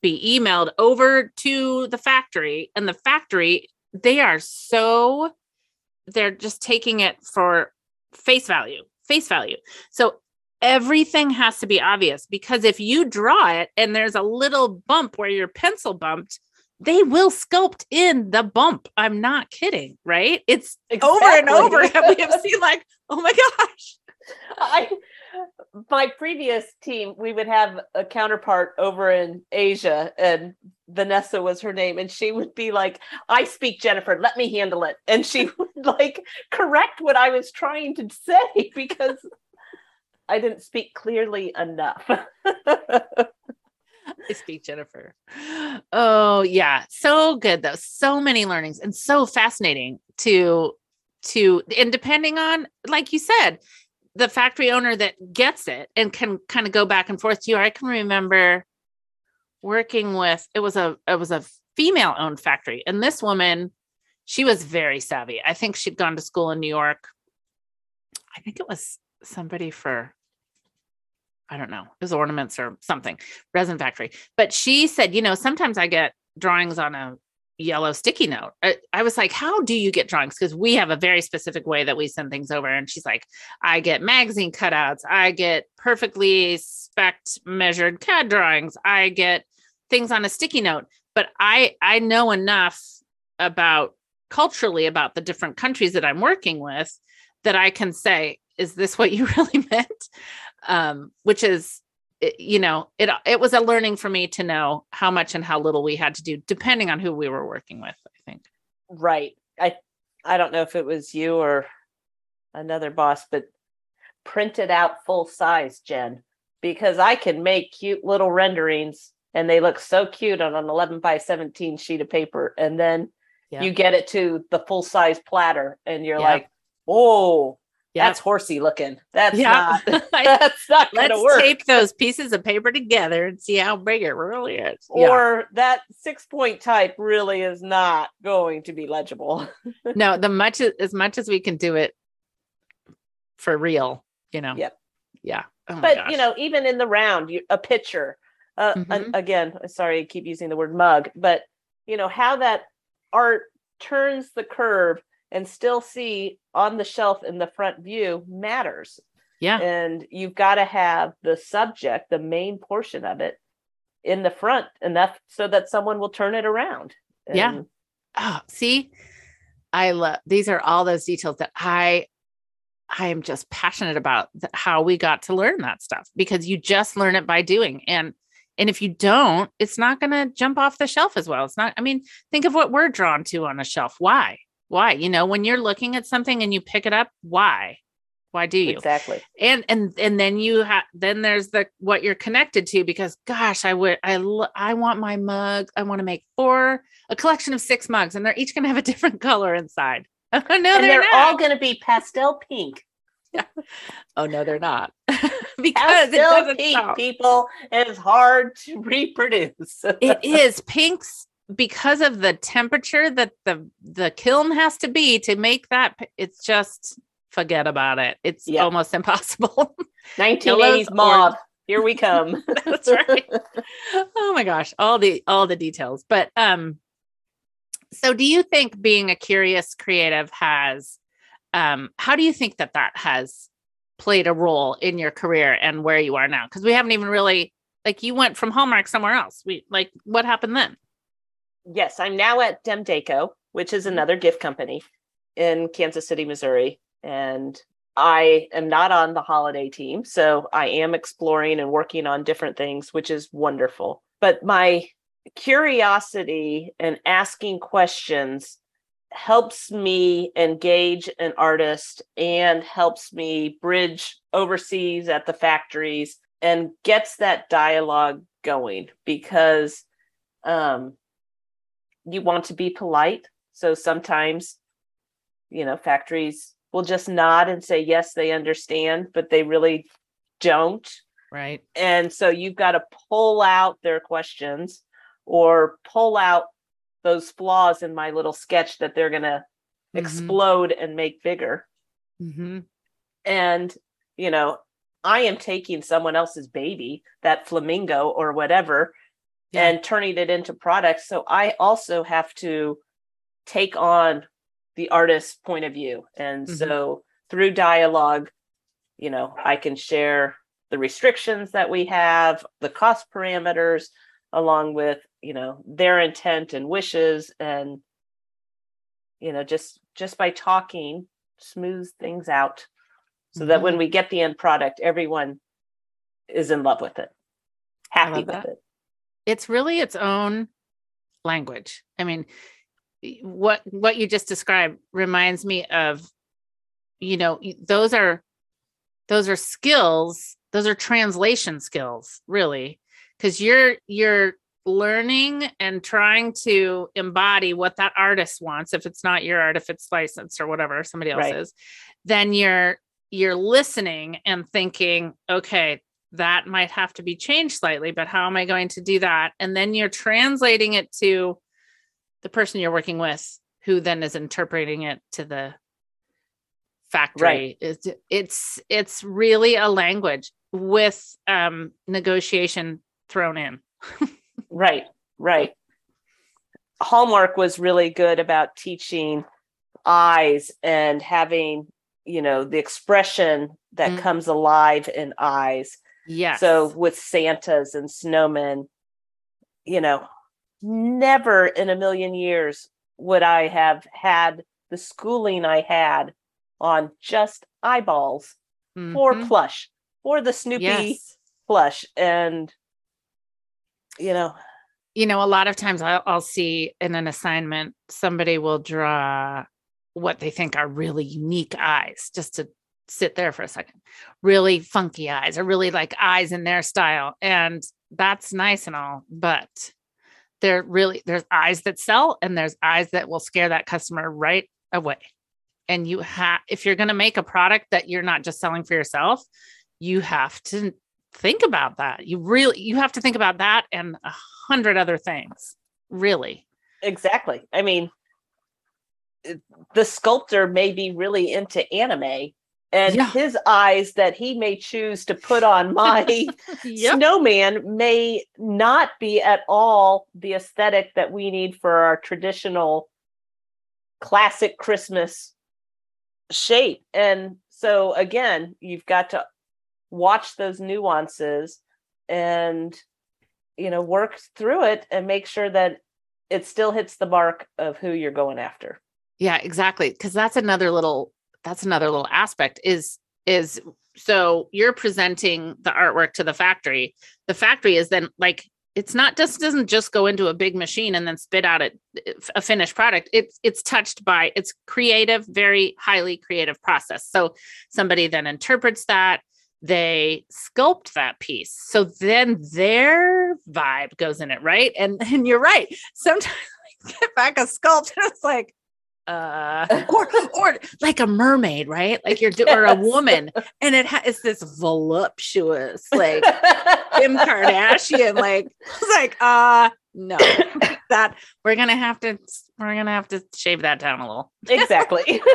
be emailed over to the factory and the factory they are so they're just taking it for face value, face value. So everything has to be obvious because if you draw it and there's a little bump where your pencil bumped, they will sculpt in the bump. I'm not kidding, right? It's over and Exactly. over. we have seen like, oh my gosh. I my previous team, we would have a counterpart over in Asia, and Vanessa was her name, and she would be like, "I speak Jennifer, let me handle it," and she would like correct what I was trying to say because I didn't speak clearly enough. I speak Jennifer. Oh yeah, so good though. So many learnings and so fascinating to to and depending on like you said, the factory owner that gets it and can kind of go back and forth to you. I can remember working with it was a it was a female owned factory and this woman she was very savvy. I think she'd gone to school in New York. I think it was somebody for I don't know, it was ornaments or something, resin factory. But she said, you know, sometimes I get drawings on a yellow sticky note. I, I was like, how do you get drawings? Because we have a very specific way that we send things over. And she's like, I get magazine cutouts, I get perfectly spec'd measured CAD drawings, I get things on a sticky note. But I I know enough about culturally about the different countries that I'm working with that I can say, is this what you really meant? Um, which is, it- you know, it it was a learning for me to know how much and how little we had to do, depending on who we were working with. I think. right. I I don't know if it was you or another boss, but print it out full size, Jen, because I can make cute little renderings and they look so cute on an 11 by 17 sheet of paper. And then Yeah. you get it to the full size platter and you're Yeah. like, oh, Yeah. that's horsey looking. That's Yeah. not, that's not going Let's to work. tape those pieces of paper together and see how big it really is. Yeah. Or that six point type really is not going to be legible. no, the much as much as we can do it for real, you know. Yep. Yeah. Oh but you know even in the round you, a picture uh, an- Mhm. again sorry i keep using the word mug but you know how that art turns the curve and still see on the shelf in the front view matters. Yeah. and you've got to have the subject the main portion of it in the front enough so that someone will turn it around. Yeah. Oh, see, I love these are all those details that I I am just passionate about how we got to learn that stuff because you just learn it by doing. And and if you don't it's not going to jump off the shelf as well. It's not i mean think of what we're drawn to on a shelf. Why why? You know when you're looking at something and you pick it up why? Why do you? Exactly. And and and then you have then there's the what you're connected to because gosh i would i lo- i want my mug i want to make four a collection of six mugs and they're each going to have a different color inside. Oh no and they're, they're, all going to be pastel pink. Yeah. oh no they're not. Because it pastel pink stop. people is hard to reproduce. It is. Pinks because of the temperature that the the kiln has to be to make that it's just forget about it it's Yeah. almost impossible 1980s mob. Here we come. That's right. oh my gosh, all the all the details. But um so do you think being a curious creative has um how do you think that that has played a role in your career and where you are now? Cuz we haven't even really like you went from Hallmark somewhere else. We like what happened then? Yes, I'm now at Demdaco, which is another gift company in Kansas City, Missouri. And I am not on the holiday team. So I am exploring and working on different things, which is wonderful. But my curiosity and asking questions helps me engage an artist and helps me bridge overseas at the factories and gets that dialogue going because um you want to be polite so sometimes you know factories will just nod and say yes they understand but they really don't Right. and so you've got to pull out their questions or pull out those flaws in my little sketch that they're going to Mhm. explode and make bigger Mhm. and you know i am taking someone else's baby that flamingo or whatever Yeah. and turning it into products so i also have to take on the artist's point of view and Mhm. so through dialogue, you know, I can share the restrictions that we have, the cost parameters, along with, you know, their intent and wishes and you know, just just by talking, smooth things out so that when we get the end product, everyone is in love with it, happy with that. it. It's really its own language. I mean, what what you just described reminds me of, you know, those are those are skills. Those are translation skills, really, because you're you're learning and trying to embody what that artist wants. If it's not your art, if it's licensed or whatever, somebody Right. else's, then you're you're listening and thinking, okay, that might have to be changed slightly, but how am I going to do that? And then you're translating it to the person you're working with, who then is interpreting it to the factory. It's it's it's really a language with um negotiation thrown in. Right, right. Hallmark was really good about teaching eyes and having, you know, the expression that Mm. comes alive in eyes. Yes. So with Santas and snowmen, you know, never in a million years would I have had the schooling I had on just eyeballs for Mhm. plush, for the Snoopy yes. plush. And, you know, you know, a lot of times I'll, I'll see in an assignment, somebody will draw what they think are really unique eyes just to sit there for a second. Really funky eyes or really like eyes in their style. And that's nice and all, but there really there's eyes that sell and there's eyes that will scare that customer right away. And you have if you're going to make a product that you're not just selling for yourself, you have to think about that. You really you have to think about that and a hundred other things. Really. exactly. I mean, the sculptor may be really into anime, and Yeah. his eyes that he may choose to put on my snowman may not be at all the aesthetic that we need for our traditional classic Christmas shape. And so, again, you've got to watch those nuances and you know work through it and make sure that it still hits the mark of who you're going after Yeah, exactly. Because that's another little that's another little aspect is is so you're presenting the artwork to the factory. The factory is then like it's not just doesn't just go into a big machine and then spit out a, a finished product. It's it's touched by it's creative, very highly creative process. So somebody then interprets that, they sculpt that piece. So then their vibe goes in it, right? And and you're right. Sometimes I get back a sculpt and it's like uh or or like a mermaid right? Like you're do- or a woman and it has it's this voluptuous like kim kardashian like it's like uh no that we're gonna have to we're gonna have to shave that down a little. Exactly.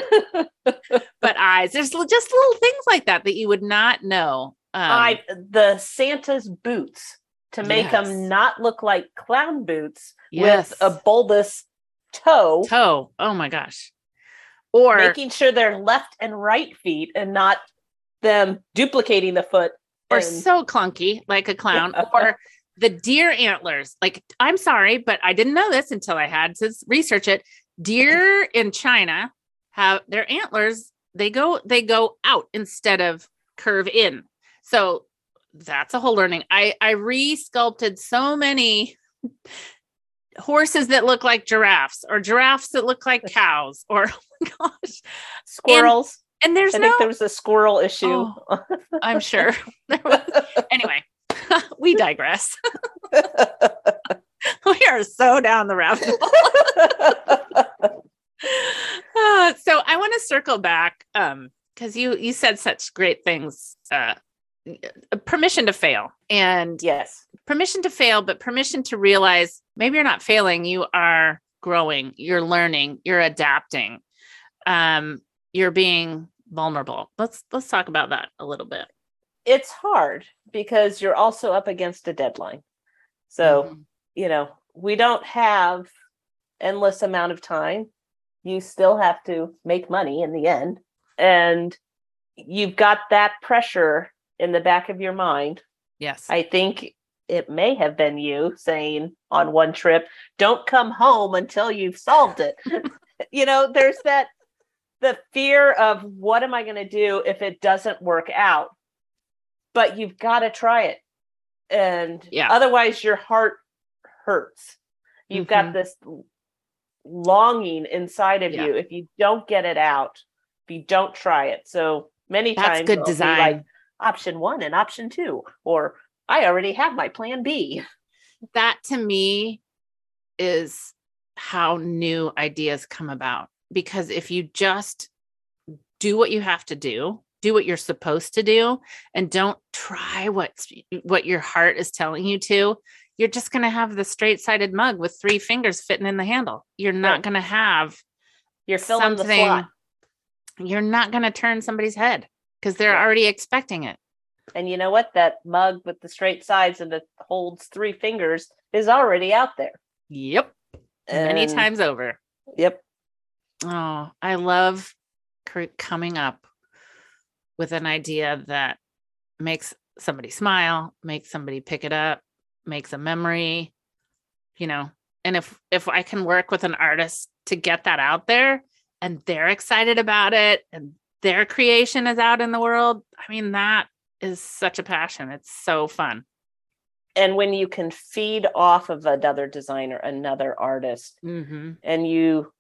But eyes there's just little things like that that you would not know um, i the santa's boots to make Yes. them not look like clown boots yes with a bulbous toe toe. Oh my gosh. Or making sure they're left and right feet and not them duplicating the foot or and- so clunky like a clown. Yeah. or the deer antlers. Like i'm sorry but i didn't know this until i had to research it. Deer in china have their antlers they go they go out instead of curve in. So that's a whole learning. I i re-sculpted so many horses that look like giraffes or giraffes that look like cows or oh my gosh. Squirrels. And there's i no think there was a squirrel issue. I'm sure. There was- anyway we digress. We are so down the rabbit hole. Uh, so I want to circle back um because you you said such great things. Uh, permission to fail and yes. permission to fail, but permission to realize maybe you're not failing. You are growing. You're learning. You're adapting. Um, you're being vulnerable. Let's let's talk about that a little bit. it's hard because you're also up against a deadline so Mhm. you know we don't have endless amount of time you still have to make money in the end and you've got that pressure in the back of your mind. Yes. I think it may have been you saying on one trip, don't come home until you've solved it. you know, there's that the fear of what am I going to do if it doesn't work out? But you've got to try it. And Yeah. otherwise your heart hurts. You've Mhm. got this longing inside of Yeah. you if you don't get it out, if you don't try it. So many That's times good design. like option 1 and option 2 or I already have my plan B. that to me is how new ideas come about because if you just do what you have to do do what you're supposed to do and don't try what what your heart is telling you to you're just going to have the straight sided mug with three fingers fitting in the handle you're not Right. going to have You're filling the something slot. you're not going to turn somebody's head because they're Right. already expecting it And you know what? That mug with the straight sides and it holds three fingers is already out there. yep many times over Yep. Oh, I love coming up with an idea that makes somebody smile, makes somebody pick it up, makes a memory, you know. And if if I can work with an artist to get that out there and they're excited about it and their creation is out in the world, I mean that is such a passion. It's so fun. And when you can feed off of another designer, another artist, Mm-hmm. and you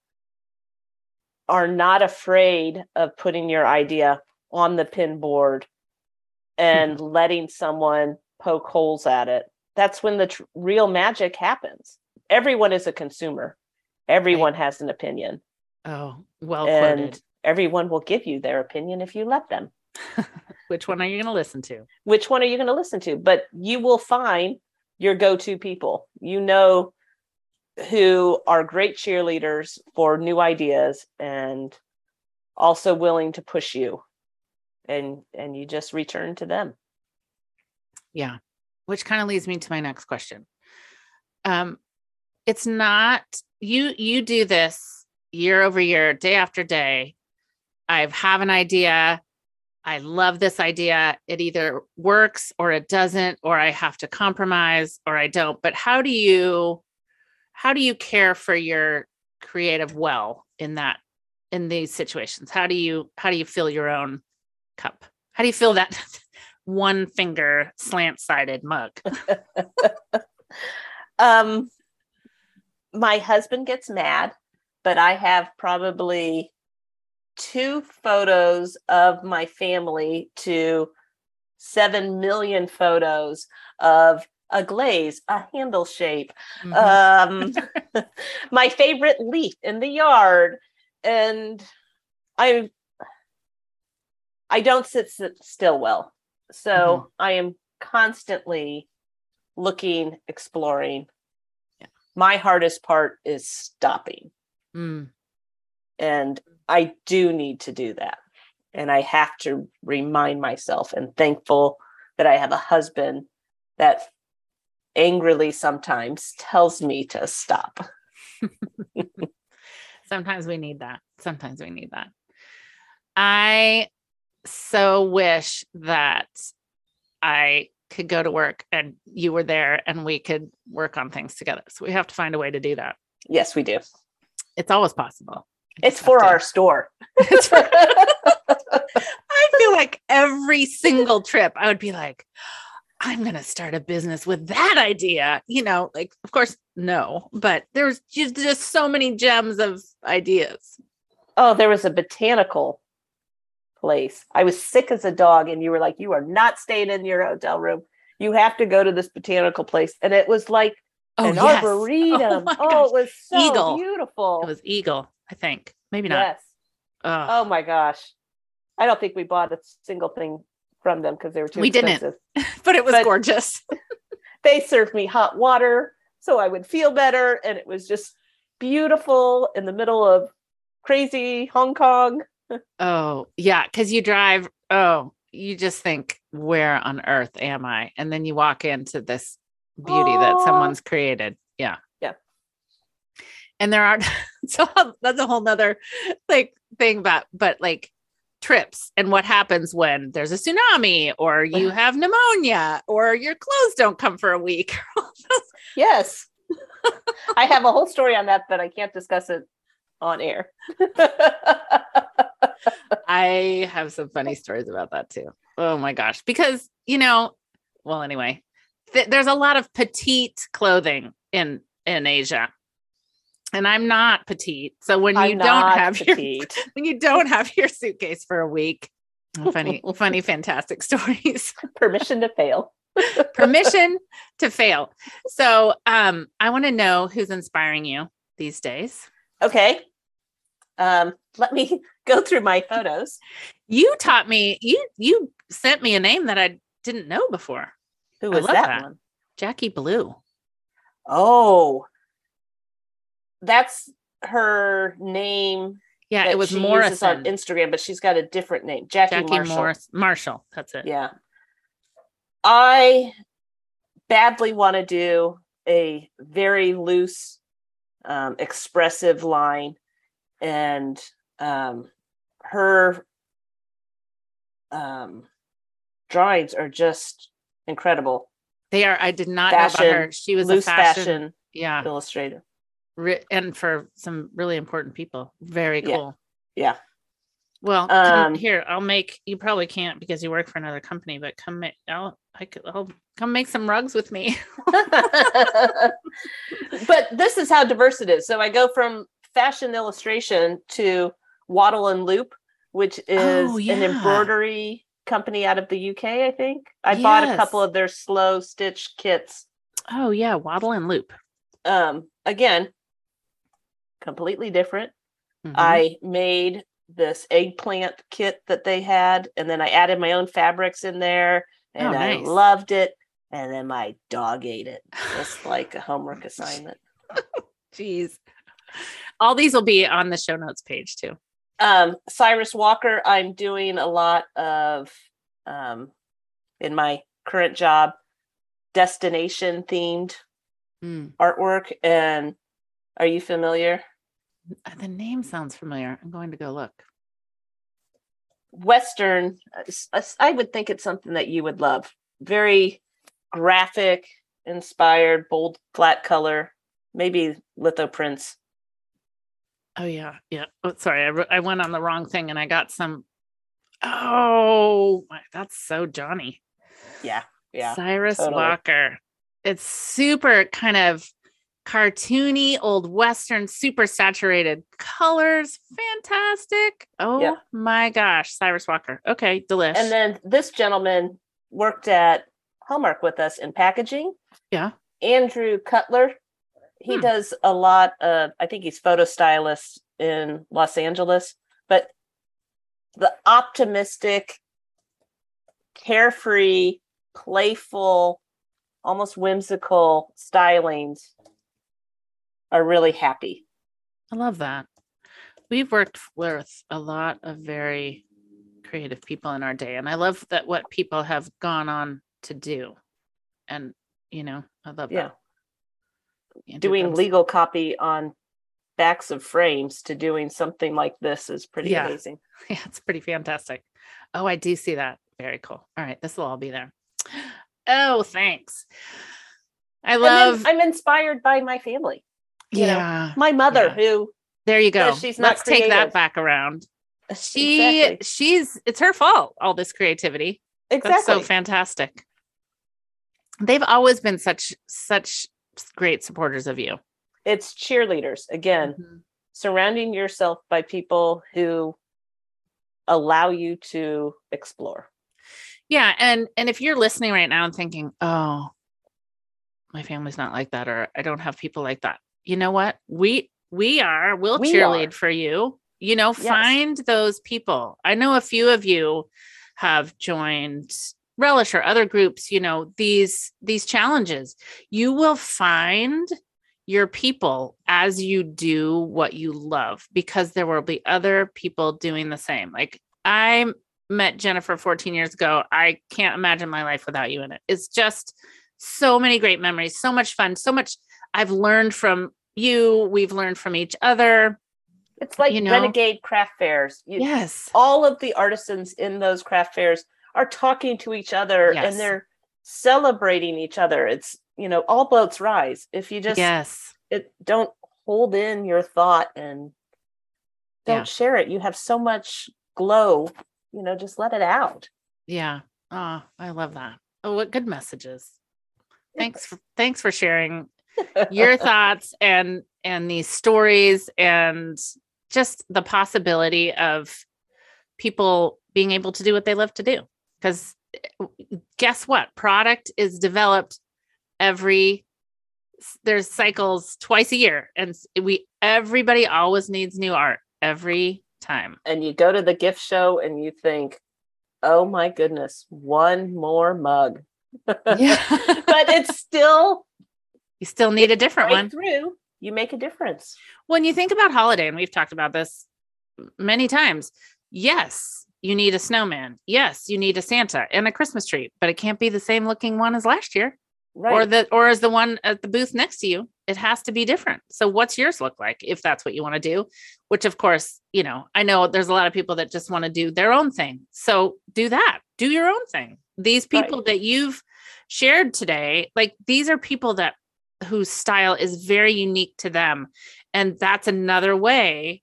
are not afraid of putting your idea on the pin board and letting someone poke holes at it, that's when the tr- real magic happens. Everyone is a consumer. Everyone has an opinion, Oh, well and quoted. everyone will give you their opinion if you let them. Which one are you going to listen to? which one are you going to listen to but you will find your go-to people you know who are great cheerleaders for new ideas and also willing to push you and and you just return to them Yeah. Which kind of leads me to my next question. Um it's not you you do this year over year, day after day. I have an idea. I love this idea. It either works or it doesn't or I have to compromise or I don't. But how do you how do you care for your creative well in that in these situations? How do you how do you fill your own cup? How do you fill that one finger slant sided mug? um my husband gets mad but i have probably two photos of my family to 7 million photos of a glaze a handle shape um my favorite leaf in the yard. And i i don't sit, sit still well. So i am constantly looking exploring. Yeah. my hardest part is stopping. Mm, and i do need to do that and i have to remind myself and thankful that i have a husband that angrily sometimes tells me to stop Sometimes we need that. Sometimes we need that. I so wish that I could go to work and you were there and we could work on things together. So we have to find a way to do that. yes we do It's always possible. It's for our store for- I feel like every single trip I would be like, I'm going to start a business with that idea. You know, like, of course, no, but there's just, just so many gems of ideas. oh there was a botanical place i was sick as a dog and you were like you are not staying in your hotel room you have to go to this botanical place and it was like oh, an yes. arboretum oh my oh, it was so Eagle. beautiful It was Eagle, I think. Maybe not. yes Ugh. oh my gosh i don't think we bought a single thing from them because they were too We didn't. but it was but- gorgeous. they served me hot water so I would feel better. And it was just beautiful in the middle of crazy Hong Kong. Oh, yeah. Cause you drive, oh, you just think, where on earth am I? And then you walk into this beauty that someone's created. Yeah. And there aren't so that's a whole nother like thing about, but like trips and what happens when there's a tsunami or you have pneumonia or your clothes don't come for a week. Yes. I have a whole story on that, but I can't discuss it on air. I have some funny stories about that too. Oh my gosh. Because, you know, well, anyway, th- there's a lot of petite clothing in in Asia. And I'm not petite. So when you I'm don't not have your when you don't have your suitcase for a week, funny, funny, fantastic stories. permission to fail. Permission to fail. So um, I want to know who's inspiring you these days. Okay. Um, let me go through my photos. You taught me, you you sent me a name that I didn't know before. Who was that, that. one? Jackie Blue. Oh, that's her name. Yeah, it was uses on Instagram, but she's got a different name. Jackie, Jackie Marshall. Morris Marshall. That's it. Yeah. I badly want to do a very loose, um, expressive line, and um, her um, drawings are just incredible. They are. I did not know about her. She was loose a fashion, fashion Yeah, illustrator. Ri- and for some really important people. Very cool. Yeah. Well, come Um, here. I'll make. You probably can't because you work for another company. But come, make. I'll. I could. I'll come make some rugs with me. but this is how diverse it is. So I go from fashion illustration to Wattle and Loop, which is Oh, an embroidery company out of the UK, I think. I bought a couple of their slow stitch kits. oh yeah, wattle and loop. Um, again, completely different. Mhm. I made this eggplant kit that they had, and then I added my own fabrics in there, and Oh, I loved it. And then my dog ate it, just like a homework assignment. Jeez. All these will be on the show notes page too. um cyrus walker i'm doing a lot of um in my current job destination themed Mm. artwork and are you familiar Uh, The name sounds familiar. I'm going to go look. western uh, s- i would think it's something that you would love very graphic inspired bold flat color maybe litho prints Oh yeah, yeah. Oh, sorry, I, wr- I went on the wrong thing and I got some. Oh, that's so Johnny. yeah yeah Cyrus totally. Walker. It's super kind of cartoony, old western, super saturated colors. Fantastic. Oh my gosh, Cyrus Walker. Okay, delish. and then this gentleman worked at hallmark with us in packaging yeah. Andrew Cutler. He Hmm. does a lot of, I think he's photo stylist in Los Angeles, but the optimistic, carefree, playful, almost whimsical stylings are really happy. I love that. We've worked with a lot of very creative people in our day, and I love that what people have gone on to do. And you know, I love Yeah. that. Doing legal copy on backs of frames to doing something like this is pretty Yeah. amazing. Yeah, it's pretty fantastic. Oh, I do see that. Very cool. All right, this will all be there. Oh, thanks. I love. I'm inspired by my family. You know, yeah, My mother, Yeah. who there you go. she's not Let's take that back around. She, exactly, she's. It's her fault. All this creativity. exactly. That's so fantastic. They've always been such such great supporters of you. it's cheerleaders again Mhm. surrounding yourself by people who allow you to explore Yeah, and and if you're listening right now and thinking, "Oh, my family's not like that," or "I don't have people like that," you know what? We we are. We'll We cheerlead are. for you. You know, Yes. find those people. I know a few of you have joined relish or other groups you know these these challenges you will find your people as you do what you love because there will be other people doing the same like i met jennifer 14 years ago i can't imagine my life without you in it it's just so many great memories so much fun so much i've learned from you we've learned from each other It's like You know? renegade craft fairs. You, yes. All of the artisans in those craft fairs are talking to each other Yes. and they're celebrating each other. It's, you know, all boats rise. If you just yes. it don't hold in your thought and don't Yeah. share it. You have so much glow, you know, just let it out. Yeah. Oh, I love that. Oh, what good messages. Thanks for thanks for sharing your thoughts and and these stories and just the possibility of people being able to do what they love to do. Because eh, guess what? Product is developed every there's cycles twice a year and we everybody always needs new art every time. And you go to the gift show and you think, oh my goodness, one more mug. yeah. But it's still you still need a different right one through. You make a difference. when you think about holiday, and we've talked about this many times, yes, you need a snowman. Yes, you need a Santa and a Christmas tree, but it can't be the same looking one as last year Right. or the or as the one at the booth next to you. It has to be different. So what's yours look like if that's what you want to do? Which of course, you know, I know there's a lot of people that just want to do their own thing. So do that. Do your own thing. These Right. people that you've shared today, like these are people that whose style is very unique to them. And that's another way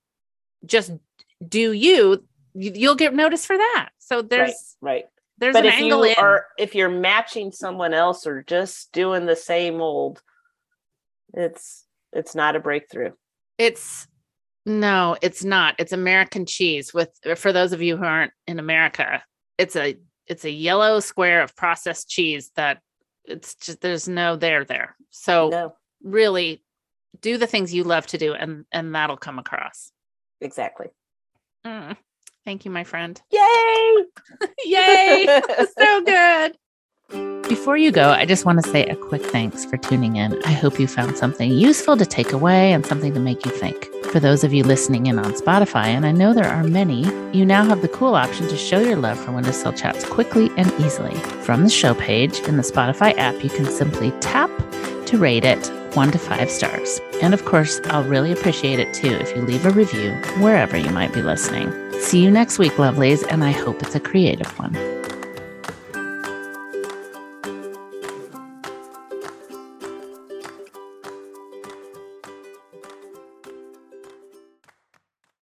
just do you you- you'll get noticed for that. So there's right. there's But an if angle you in. are if you're matching someone else or just doing the same old, it's it's not a breakthrough. it's no it's not. It's american cheese with for those of you who aren't in america it's a it's a yellow square of processed cheese that it's just there's no there there so No, really do the things you love to do and and that'll come across exactly. Mm. thank you my friend Yay! yay so good. Before you go, I just want to say a quick thanks for tuning in. I hope you found something useful to take away and something to make you think. For those of you listening in on Spotify, and I know there are many, you now have the cool option to show your love for Windowsill Chats quickly and easily. From the show page in the Spotify app, you can simply tap to rate it one to five stars. And of course, I'll really appreciate it too if you leave a review wherever you might be listening. See you next week, lovelies, and I hope it's a creative one.